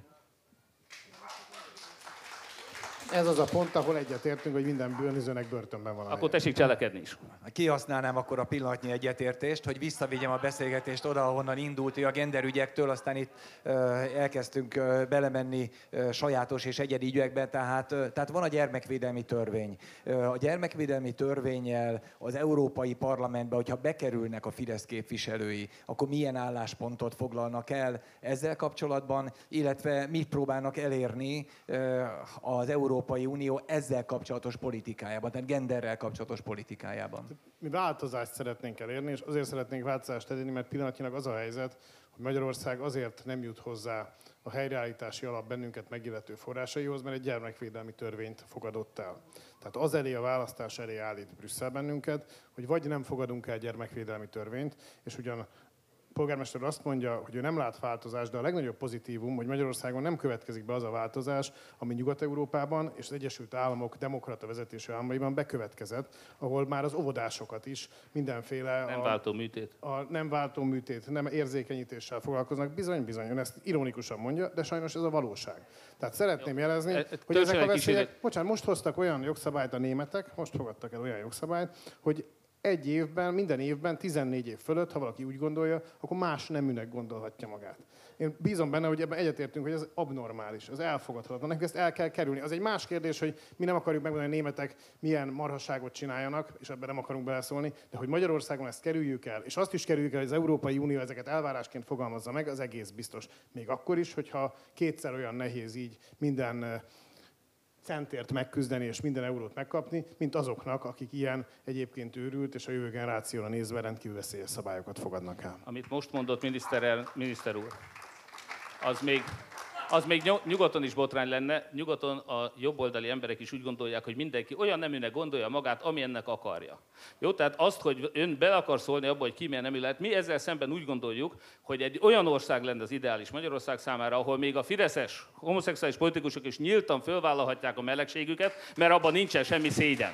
Ez az a pont, ahol egyetértünk, hogy minden bűnözőnek börtönben van. Akkor tessék cselekedni is. Kihasználnám akkor a pillanatnyi egyetértést, hogy visszavigyem a beszélgetést oda, ahonnan indult, hogy a genderügyektől, aztán itt elkezdtünk belemenni sajátos és egyedi ügyekbe, tehát, tehát van a gyermekvédelmi törvény. A gyermekvédelmi törvényel az Európai Parlamentbe, hogyha bekerülnek a Fidesz képviselői, akkor milyen álláspontot foglalnak el ezzel kapcsolatban, illetve mit próbálnak elérni az Európai Unió ezzel kapcsolatos politikájában, tehát genderrel kapcsolatos politikájában. Mi változást szeretnénk elérni, és azért szeretnénk változást elérni, mert pillanatnyilag az a helyzet, hogy Magyarország azért nem jut hozzá a helyreállítási alap bennünket megillető forrásaihoz, mert egy gyermekvédelmi törvényt fogadott el. Tehát az elé a választás elé állít Brüsszel bennünket, hogy vagy nem fogadunk el gyermekvédelmi törvényt, és ugyan polgármester azt mondja, hogy ő nem lát változást, de a legnagyobb pozitívum, hogy Magyarországon nem következik be az a változás, ami Nyugat-Európában és az Egyesült Államok demokrata vezetésű államaiban bekövetkezett, ahol már az óvodásokat is mindenféle Nem a, váltó műtét. a nem váltó műtét, nem érzékenyítéssel foglalkoznak. Bizony, bizony, ön ezt ironikusan mondja, de sajnos ez a valóság. Tehát szeretném jelezni, E- e- hogy ezek a veszélyek... Bocsánat, most hoztak olyan jogszabályt a németek, most fogadtak el olyan jogszabályt, hogy egy évben, minden évben, 14 év fölött, ha valaki úgy gondolja, akkor más neműnek gondolhatja magát. Én bízom benne, hogy ebben egyetértünk, hogy ez abnormális, az elfogadhatatlan. Nekünk ezt el kell kerülni. Az egy más kérdés, hogy mi nem akarjuk megmondani, a németek milyen marhaságot csináljanak, és ebben nem akarunk beleszólni, de hogy Magyarországon ezt kerüljük el, és azt is kerüljük el, hogy az Európai Unió ezeket elvárásként fogalmazza meg, az egész biztos. Még akkor is, hogyha kétszer olyan nehéz így minden eh, centért megküzdeni és minden eurót megkapni, mint azoknak, akik ilyen egyébként őrült és a jövő generációra nézve rendkívül veszélyes szabályokat fogadnak el. Amit most mondott miniszter, miniszter úr, az még, az még nyug- nyugaton is botrány lenne. Nyugaton a jobboldali emberek is úgy gondolják, hogy mindenki olyan neműnek gondolja magát, amilyennek akarja. Jó, tehát azt, hogy ön bele akar szólni abba, hogy ki milyen nemű lehet, mi ezzel szemben úgy gondoljuk, hogy egy olyan ország lenne az ideális Magyarország számára, ahol még a fideszes homoszexuális politikusok is nyíltan fölvállalhatják a melegségüket, mert abban nincsen semmi szégyen.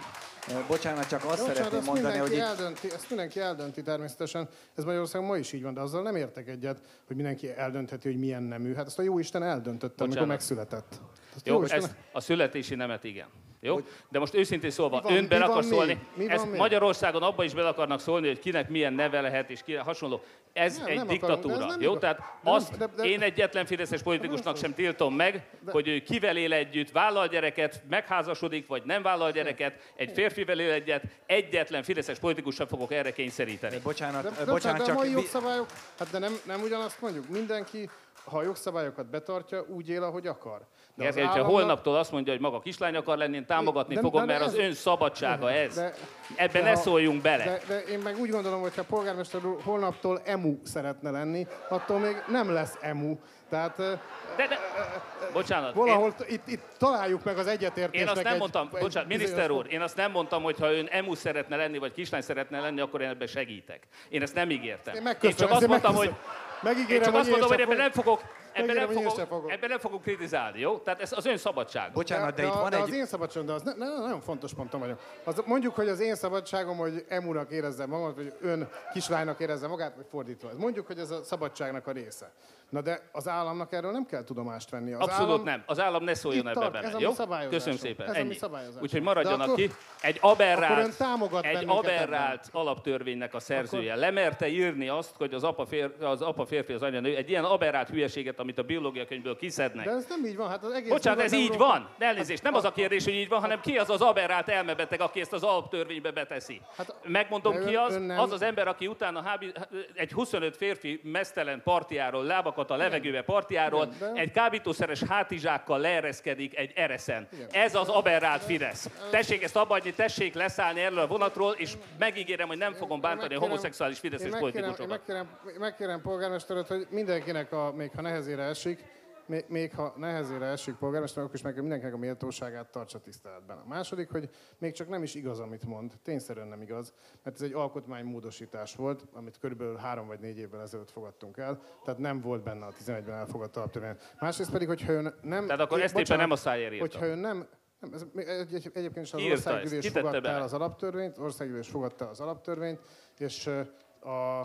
Bocsánat, csak azt Bocsánat, szeretném azt mondani, hogy eldönti, ezt mindenki eldönti természetesen. Ez Magyarországon ma is így van, de azzal nem értek egyet, hogy mindenki eldöntheti, hogy milyen nemű. Hát ezt a jó Isten eldöntötte, amikor Bocsánat. megszületett. Ezt Jó, Isten- ez a születési nemet igen. Jó? De most őszintén szólva, van- ön bele mi akar szólni? Mi ezt? Magyarországon abba is bele akarnak szólni, hogy kinek milyen neve lehet, és ki hasonló. Ez Nem, egy nem akarunk, de diktatúra. ez nem jó? igaz. Tehát De nem- azt de- de- én egyetlen fideszes politikusnak sem tiltom meg, De- hogy ő kivel él együtt, vállal gyereket, megházasodik, vagy nem vállal gyereket, egy férfivel él egyet, egyetlen fideszes politikus sem fogok erre kényszeríteni. bocsánat, De, ö, de, bocsánat, de a csak mai jogszabályok, hát de nem, nem ugyanazt mondjuk, mindenki ha a jogszabályokat betartja, úgy él, ahogy akar. De Gergely, államnak... ha holnaptól azt mondja, hogy maga kislány akar lenni, én támogatni de, fogom, de, de mert ez... az ön szabadsága ez. De, Ebben de ne ha, szóljunk bele. De, de én meg úgy gondolom, hogy ha a polgármester úr holnaptól emu szeretne lenni, attól még nem lesz emu. Tehát, de, de, bocsánat. Valahol én, itt, itt találjuk meg az egyetértést. Én azt nem egy, mondtam, egy, bocsánat, miniszter úr, én azt nem mondtam, hogy ha ön emu szeretne lenni, vagy kislány szeretne lenni, akkor én ebben segítek. Én ezt nem ígértem. Én, én csak azt mondtam, hogy Megígérem, én csak azt mondom, hogy ebben nem fogok, ebben nem, fogok, fogok. ebben nem fogok kritizálni, jó? Tehát ez az ön szabadság. Bocsánat, de, de, itt van de egy... az én szabadságom, de az ne, ne, nagyon fontos pontom vagyok. Az, mondjuk, hogy az én szabadságom, hogy emunak érezze magát, vagy ön kislánynak érezze magát, vagy fordítva. Mondjuk, hogy ez a szabadságnak a része. Na de az államnak erről nem kell tudomást venni. Az Abszolút állam... nem. Az állam ne szóljon ebbe bele. Ez jó? Köszönöm szépen. Ez Ennyi. Úgyhogy maradjanak akkor, ki. Egy aberrált, egy aberrált alaptörvénynek a szerzője. Akkor... Lemerte írni azt, hogy az apa, fér, az apa férfi, az anya nő. Egy ilyen aberrált hülyeséget, amit a biológia könyvből kiszednek. De ez nem így van. Hát az egész Bocsánat, ez így van. De elnézést, nem az a kérdés, hogy így van, hanem ki az az aberrált elmebeteg, aki ezt az alaptörvénybe beteszi. Hát, Megmondom ki az, az az ember, aki utána egy 25 férfi mesztelen partiáról, lábakat a levegőbe partjáról Igen, de... egy kábítószeres hátizsákkal leereszkedik egy ereszen. Igen. Ez az aberrált Fidesz. Tessék ezt abba tessék leszállni erről a vonatról, és megígérem, hogy nem fogom bántani a homoszexuális fideszes politikusokat. Megkérem, megkérem polgármesteret, hogy mindenkinek, a, még ha nehezére esik, még, még ha nehezére esik polgármester, akkor is meg mindenkinek a méltóságát tartsa tiszteletben. A második, hogy még csak nem is igaz, amit mond, tényszerűen nem igaz, mert ez egy alkotmánymódosítás volt, amit körülbelül három vagy négy évvel ezelőtt fogadtunk el, tehát nem volt benne a 11-ben elfogadta alaptörvény. Másrészt pedig, hogyha ön nem... Tehát akkor ezt éppen nem a szájér Hogyha ön nem nem, ez, egy, egy, egyébként is az országgyűlés fogadta el az alaptörvényt, országgyűlés fogadta az alaptörvényt, és a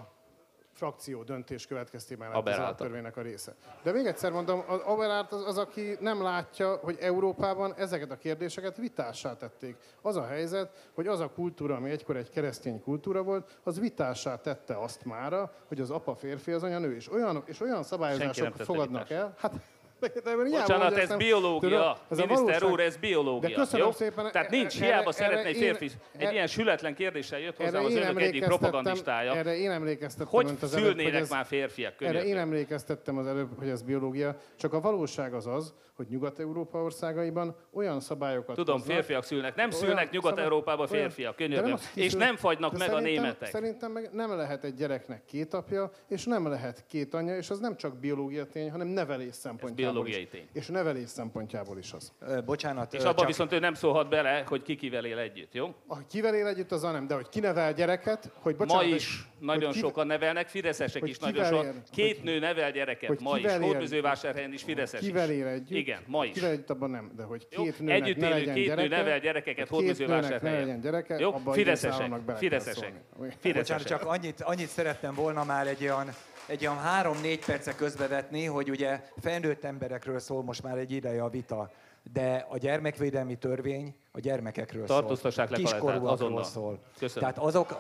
frakció döntés következtében lett az törvénynek a része. De még egyszer mondom, az Aberárt az, az, aki nem látja, hogy Európában ezeket a kérdéseket vitássá tették. Az a helyzet, hogy az a kultúra, ami egykor egy keresztény kultúra volt, az vitássá tette azt mára, hogy az apa férfi, az anya nő. És olyan, és olyan szabályozások fogadnak vitás. el, hát Bocsánat, ez biológia. Ez Miniszter úr, ez biológia. De köszönöm jó? szépen. Tehát nincs, erre, hiába szeretne egy férfi. Egy ilyen sületlen kérdéssel jött hozzá az önök egyik propagandistája. Erre én emlékeztettem. Hogy szülnének már férfiak? Erre én emlékeztettem az előbb, hogy ez biológia. Csak a valóság az az, hogy Nyugat-Európa országaiban olyan szabályokat Tudom, hoznak, férfiak szülnek. Nem szülnek Nyugat-Európában férfiak, könyörgöm. És nem fagynak meg a németek. Szerintem meg nem lehet egy gyereknek két apja, és nem lehet két anyja, és az nem csak biológia tény, hanem nevelés szempontjából biológiai tény. És nevelés szempontjából is az. Ö, bocsánat. És abban csak... viszont ő nem szólhat bele, hogy ki kivel él együtt, jó? A kivel él együtt, az nem, de hogy ki nevel gyereket, hogy bocsánat, Ma is hogy, nagyon hogy sokan nevelnek, fideszesek is nagyon sokan. Két hogy, nő nevel gyereket, hogy ma is. Hódműzővásárhelyen is fideszes Kivel él együtt? Igen, ma is. Kivel együtt, abban nem, de hogy két nőnek együtt élő két nő nevel gyerekeket Hódműzővásárhelyen. gyereke, jó? Fideszesek. Fideszesek. Fideszesek. Csak annyit, annyit szerettem volna már egy olyan egy olyan három-négy perce közbevetni, hogy ugye felnőtt emberekről szól most már egy ideje a vita, de a gyermekvédelmi törvény a gyermekekről Tartóztassák szól. Kiskorúakról szól. Köszönöm. Tehát azok,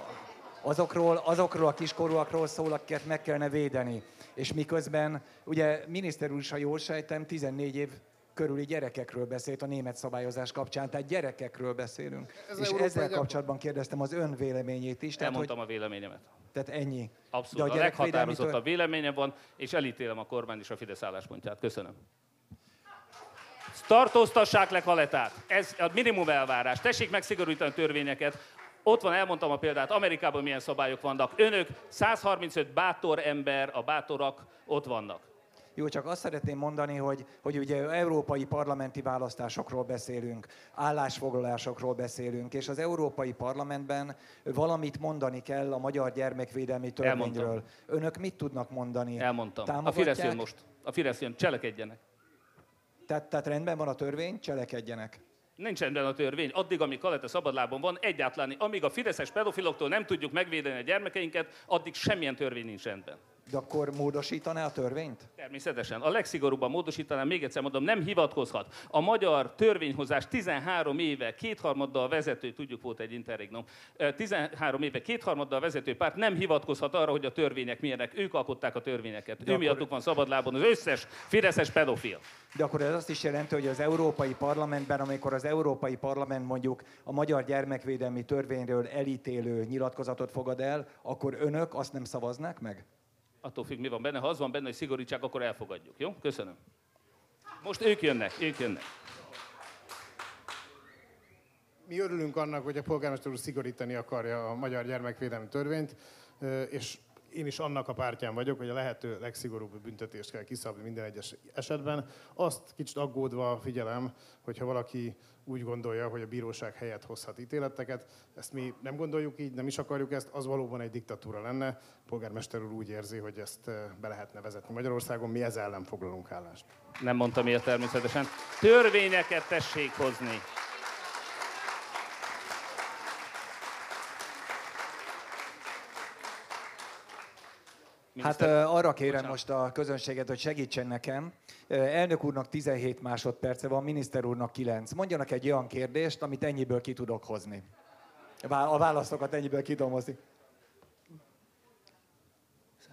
azokról, azokról a kiskorúakról szól, akiket meg kellene védeni. És miközben, ugye miniszter úr is, ha jól sejtem, 14 év körüli gyerekekről beszélt a német szabályozás kapcsán, tehát gyerekekről beszélünk. Ez és ezzel kapcsolatban kérdeztem az ön véleményét is. Tehát, Elmondtam hogy... a véleményemet. Tehát ennyi. Abszolút. De a, a leghatározottabb véleményem van, és elítélem a kormány és a Fidesz álláspontját. Köszönöm. Tartóztassák le Kaletát. Ez a minimum elvárás. Tessék megszigorítani a törvényeket. Ott van, elmondtam a példát, Amerikában milyen szabályok vannak. Önök, 135 bátor ember, a bátorak ott vannak. Jó, csak azt szeretném mondani, hogy, hogy ugye európai parlamenti választásokról beszélünk, állásfoglalásokról beszélünk, és az Európai Parlamentben valamit mondani kell a magyar gyermekvédelmi törvényről. Elmondtam. Önök mit tudnak mondani? Elmondtam. A Fidesz jön most. A Fidesz jön. Cselekedjenek. Tehát, tehát rendben van a törvény, cselekedjenek. Nincs rendben a törvény. Addig, amíg Kalete szabadlábon van, egyáltalán, amíg a fideszes pedofiloktól nem tudjuk megvédeni a gyermekeinket, addig semmilyen törvény nincs rendben. De akkor módosítaná a törvényt? Természetesen. A legszigorúbban módosítaná, még egyszer mondom, nem hivatkozhat. A magyar törvényhozás 13 éve, kétharmaddal vezető, tudjuk volt egy interregnum, 13 éve kétharmaddal vezető párt nem hivatkozhat arra, hogy a törvények milyenek. Ők alkották a törvényeket. De ő akkor... miattuk van szabadlábon az összes fideszes pedofil. De akkor ez azt is jelenti, hogy az Európai Parlamentben, amikor az Európai Parlament mondjuk a magyar gyermekvédelmi törvényről elítélő nyilatkozatot fogad el, akkor önök azt nem szavaznák meg? Attól függ, mi van benne. Ha az van benne, hogy szigorítsák, akkor elfogadjuk. Jó? Köszönöm. Most ők jönnek, ők jönnek. Mi örülünk annak, hogy a polgármester úr szigorítani akarja a magyar gyermekvédelmi törvényt, és én is annak a pártján vagyok, hogy a lehető legszigorúbb büntetést kell kiszabni minden egyes esetben. Azt kicsit aggódva figyelem, hogyha valaki úgy gondolja, hogy a bíróság helyett hozhat ítéleteket. Ezt mi nem gondoljuk így, nem is akarjuk ezt, az valóban egy diktatúra lenne. A polgármester úr úgy érzi, hogy ezt be lehetne vezetni Magyarországon, mi ezzel ellen foglalunk állást. Nem mondtam ilyet természetesen. Törvényeket tessék hozni. Hát arra kérem Bocsánat. most a közönséget, hogy segítsen nekem. Elnök úrnak 17 másodperce van, miniszter úrnak 9. Mondjanak egy olyan kérdést, amit ennyiből ki tudok hozni. A válaszokat ennyiből ki tudom hozni.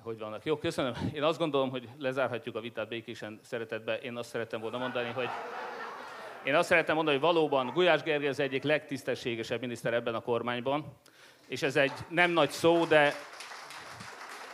Hogy vannak? Jó, köszönöm. Én azt gondolom, hogy lezárhatjuk a vitát békésen szeretetbe. Én azt szerettem volna mondani, hogy én azt szerettem mondani, hogy valóban Gulyás Gergely az egyik legtisztességesebb miniszter ebben a kormányban, és ez egy nem nagy szó, de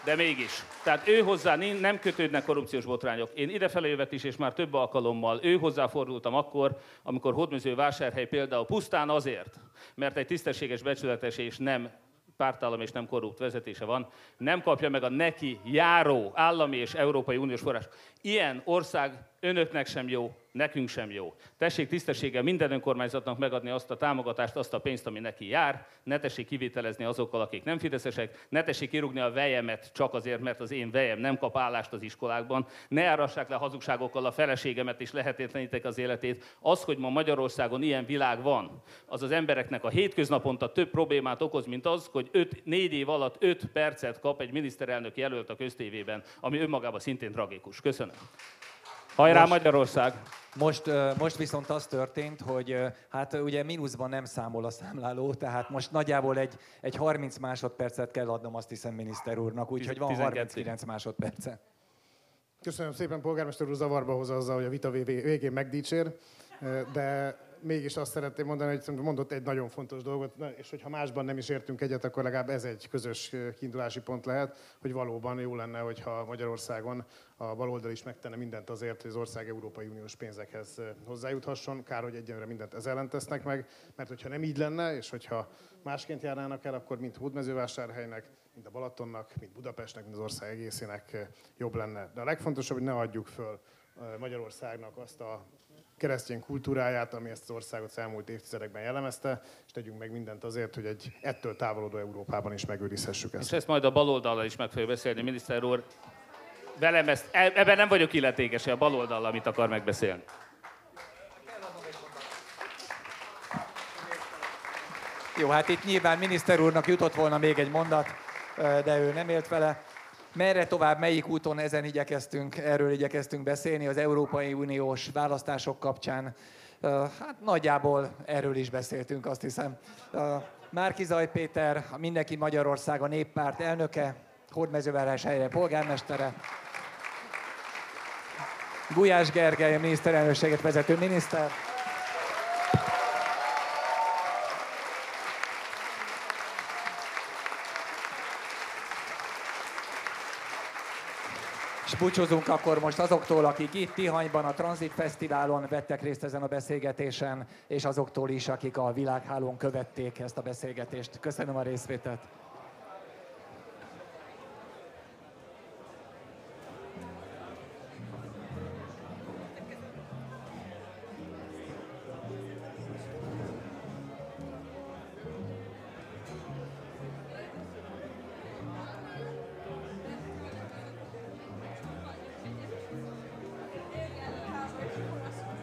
de mégis. Tehát ő hozzá nem kötődnek korrupciós botrányok. Én idefelé jövet is, és már több alkalommal ő hozzá fordultam akkor, amikor Hódműző vásárhely például pusztán azért, mert egy tisztességes, becsületes és nem pártállam és nem korrupt vezetése van, nem kapja meg a neki járó állami és Európai Uniós forrás. Ilyen ország önöknek sem jó, nekünk sem jó. Tessék tisztességgel minden önkormányzatnak megadni azt a támogatást, azt a pénzt, ami neki jár, ne tessék kivételezni azokkal, akik nem fideszesek, ne tessék kirúgni a vejemet csak azért, mert az én vejem nem kap állást az iskolákban, ne árassák le hazugságokkal a feleségemet és lehetetlenítek az életét. Az, hogy ma Magyarországon ilyen világ van, az az embereknek a hétköznaponta több problémát okoz, mint az, hogy 4 év alatt 5 percet kap egy miniszterelnök jelölt a köztévében, ami önmagában szintén tragikus. Köszönöm. Hajrá most, Magyarország! Most, most viszont az történt, hogy hát ugye mínuszban nem számol a számláló, tehát most nagyjából egy, egy 30 másodpercet kell adnom azt hiszem miniszter úrnak, úgyhogy van 39 másodperce. Köszönöm szépen, polgármester úr zavarba hozza azzal, hogy a vita végén megdicsér, de mégis azt szeretném mondani, hogy mondott egy nagyon fontos dolgot, és hogyha másban nem is értünk egyet, akkor legalább ez egy közös kiindulási pont lehet, hogy valóban jó lenne, hogyha Magyarországon a baloldal is megtenne mindent azért, hogy az ország Európai Uniós pénzekhez hozzájuthasson. Kár, hogy egyenlőre mindent ez ellen tesznek meg, mert hogyha nem így lenne, és hogyha másként járnának el, akkor mint Hódmezővásárhelynek, mint a Balatonnak, mint Budapestnek, mint az ország egészének jobb lenne. De a legfontosabb, hogy ne adjuk föl Magyarországnak azt a keresztény kultúráját, ami ezt az országot az elmúlt évtizedekben jellemezte, és tegyünk meg mindent azért, hogy egy ettől távolodó Európában is megőrizhessük ezt. És ezt majd a baloldallal is meg fogja beszélni, miniszter úr. Velem ezt, e- ebben nem vagyok illetékes, a baloldal, amit akar megbeszélni. Jó, hát itt nyilván miniszter úrnak jutott volna még egy mondat, de ő nem élt vele. Merre tovább, melyik úton ezen igyekeztünk, erről igyekeztünk beszélni az Európai Uniós választások kapcsán. Hát nagyjából erről is beszéltünk, azt hiszem. Márki Zaj Péter, a Mindenki Magyarország a néppárt elnöke, helyre polgármestere, Gulyás Gergely, a miniszterelnökséget vezető miniszter, búcsúzunk akkor most azoktól, akik itt Tihanyban a Transit Fesztiválon vettek részt ezen a beszélgetésen, és azoktól is, akik a világhálón követték ezt a beszélgetést. Köszönöm a részvételt!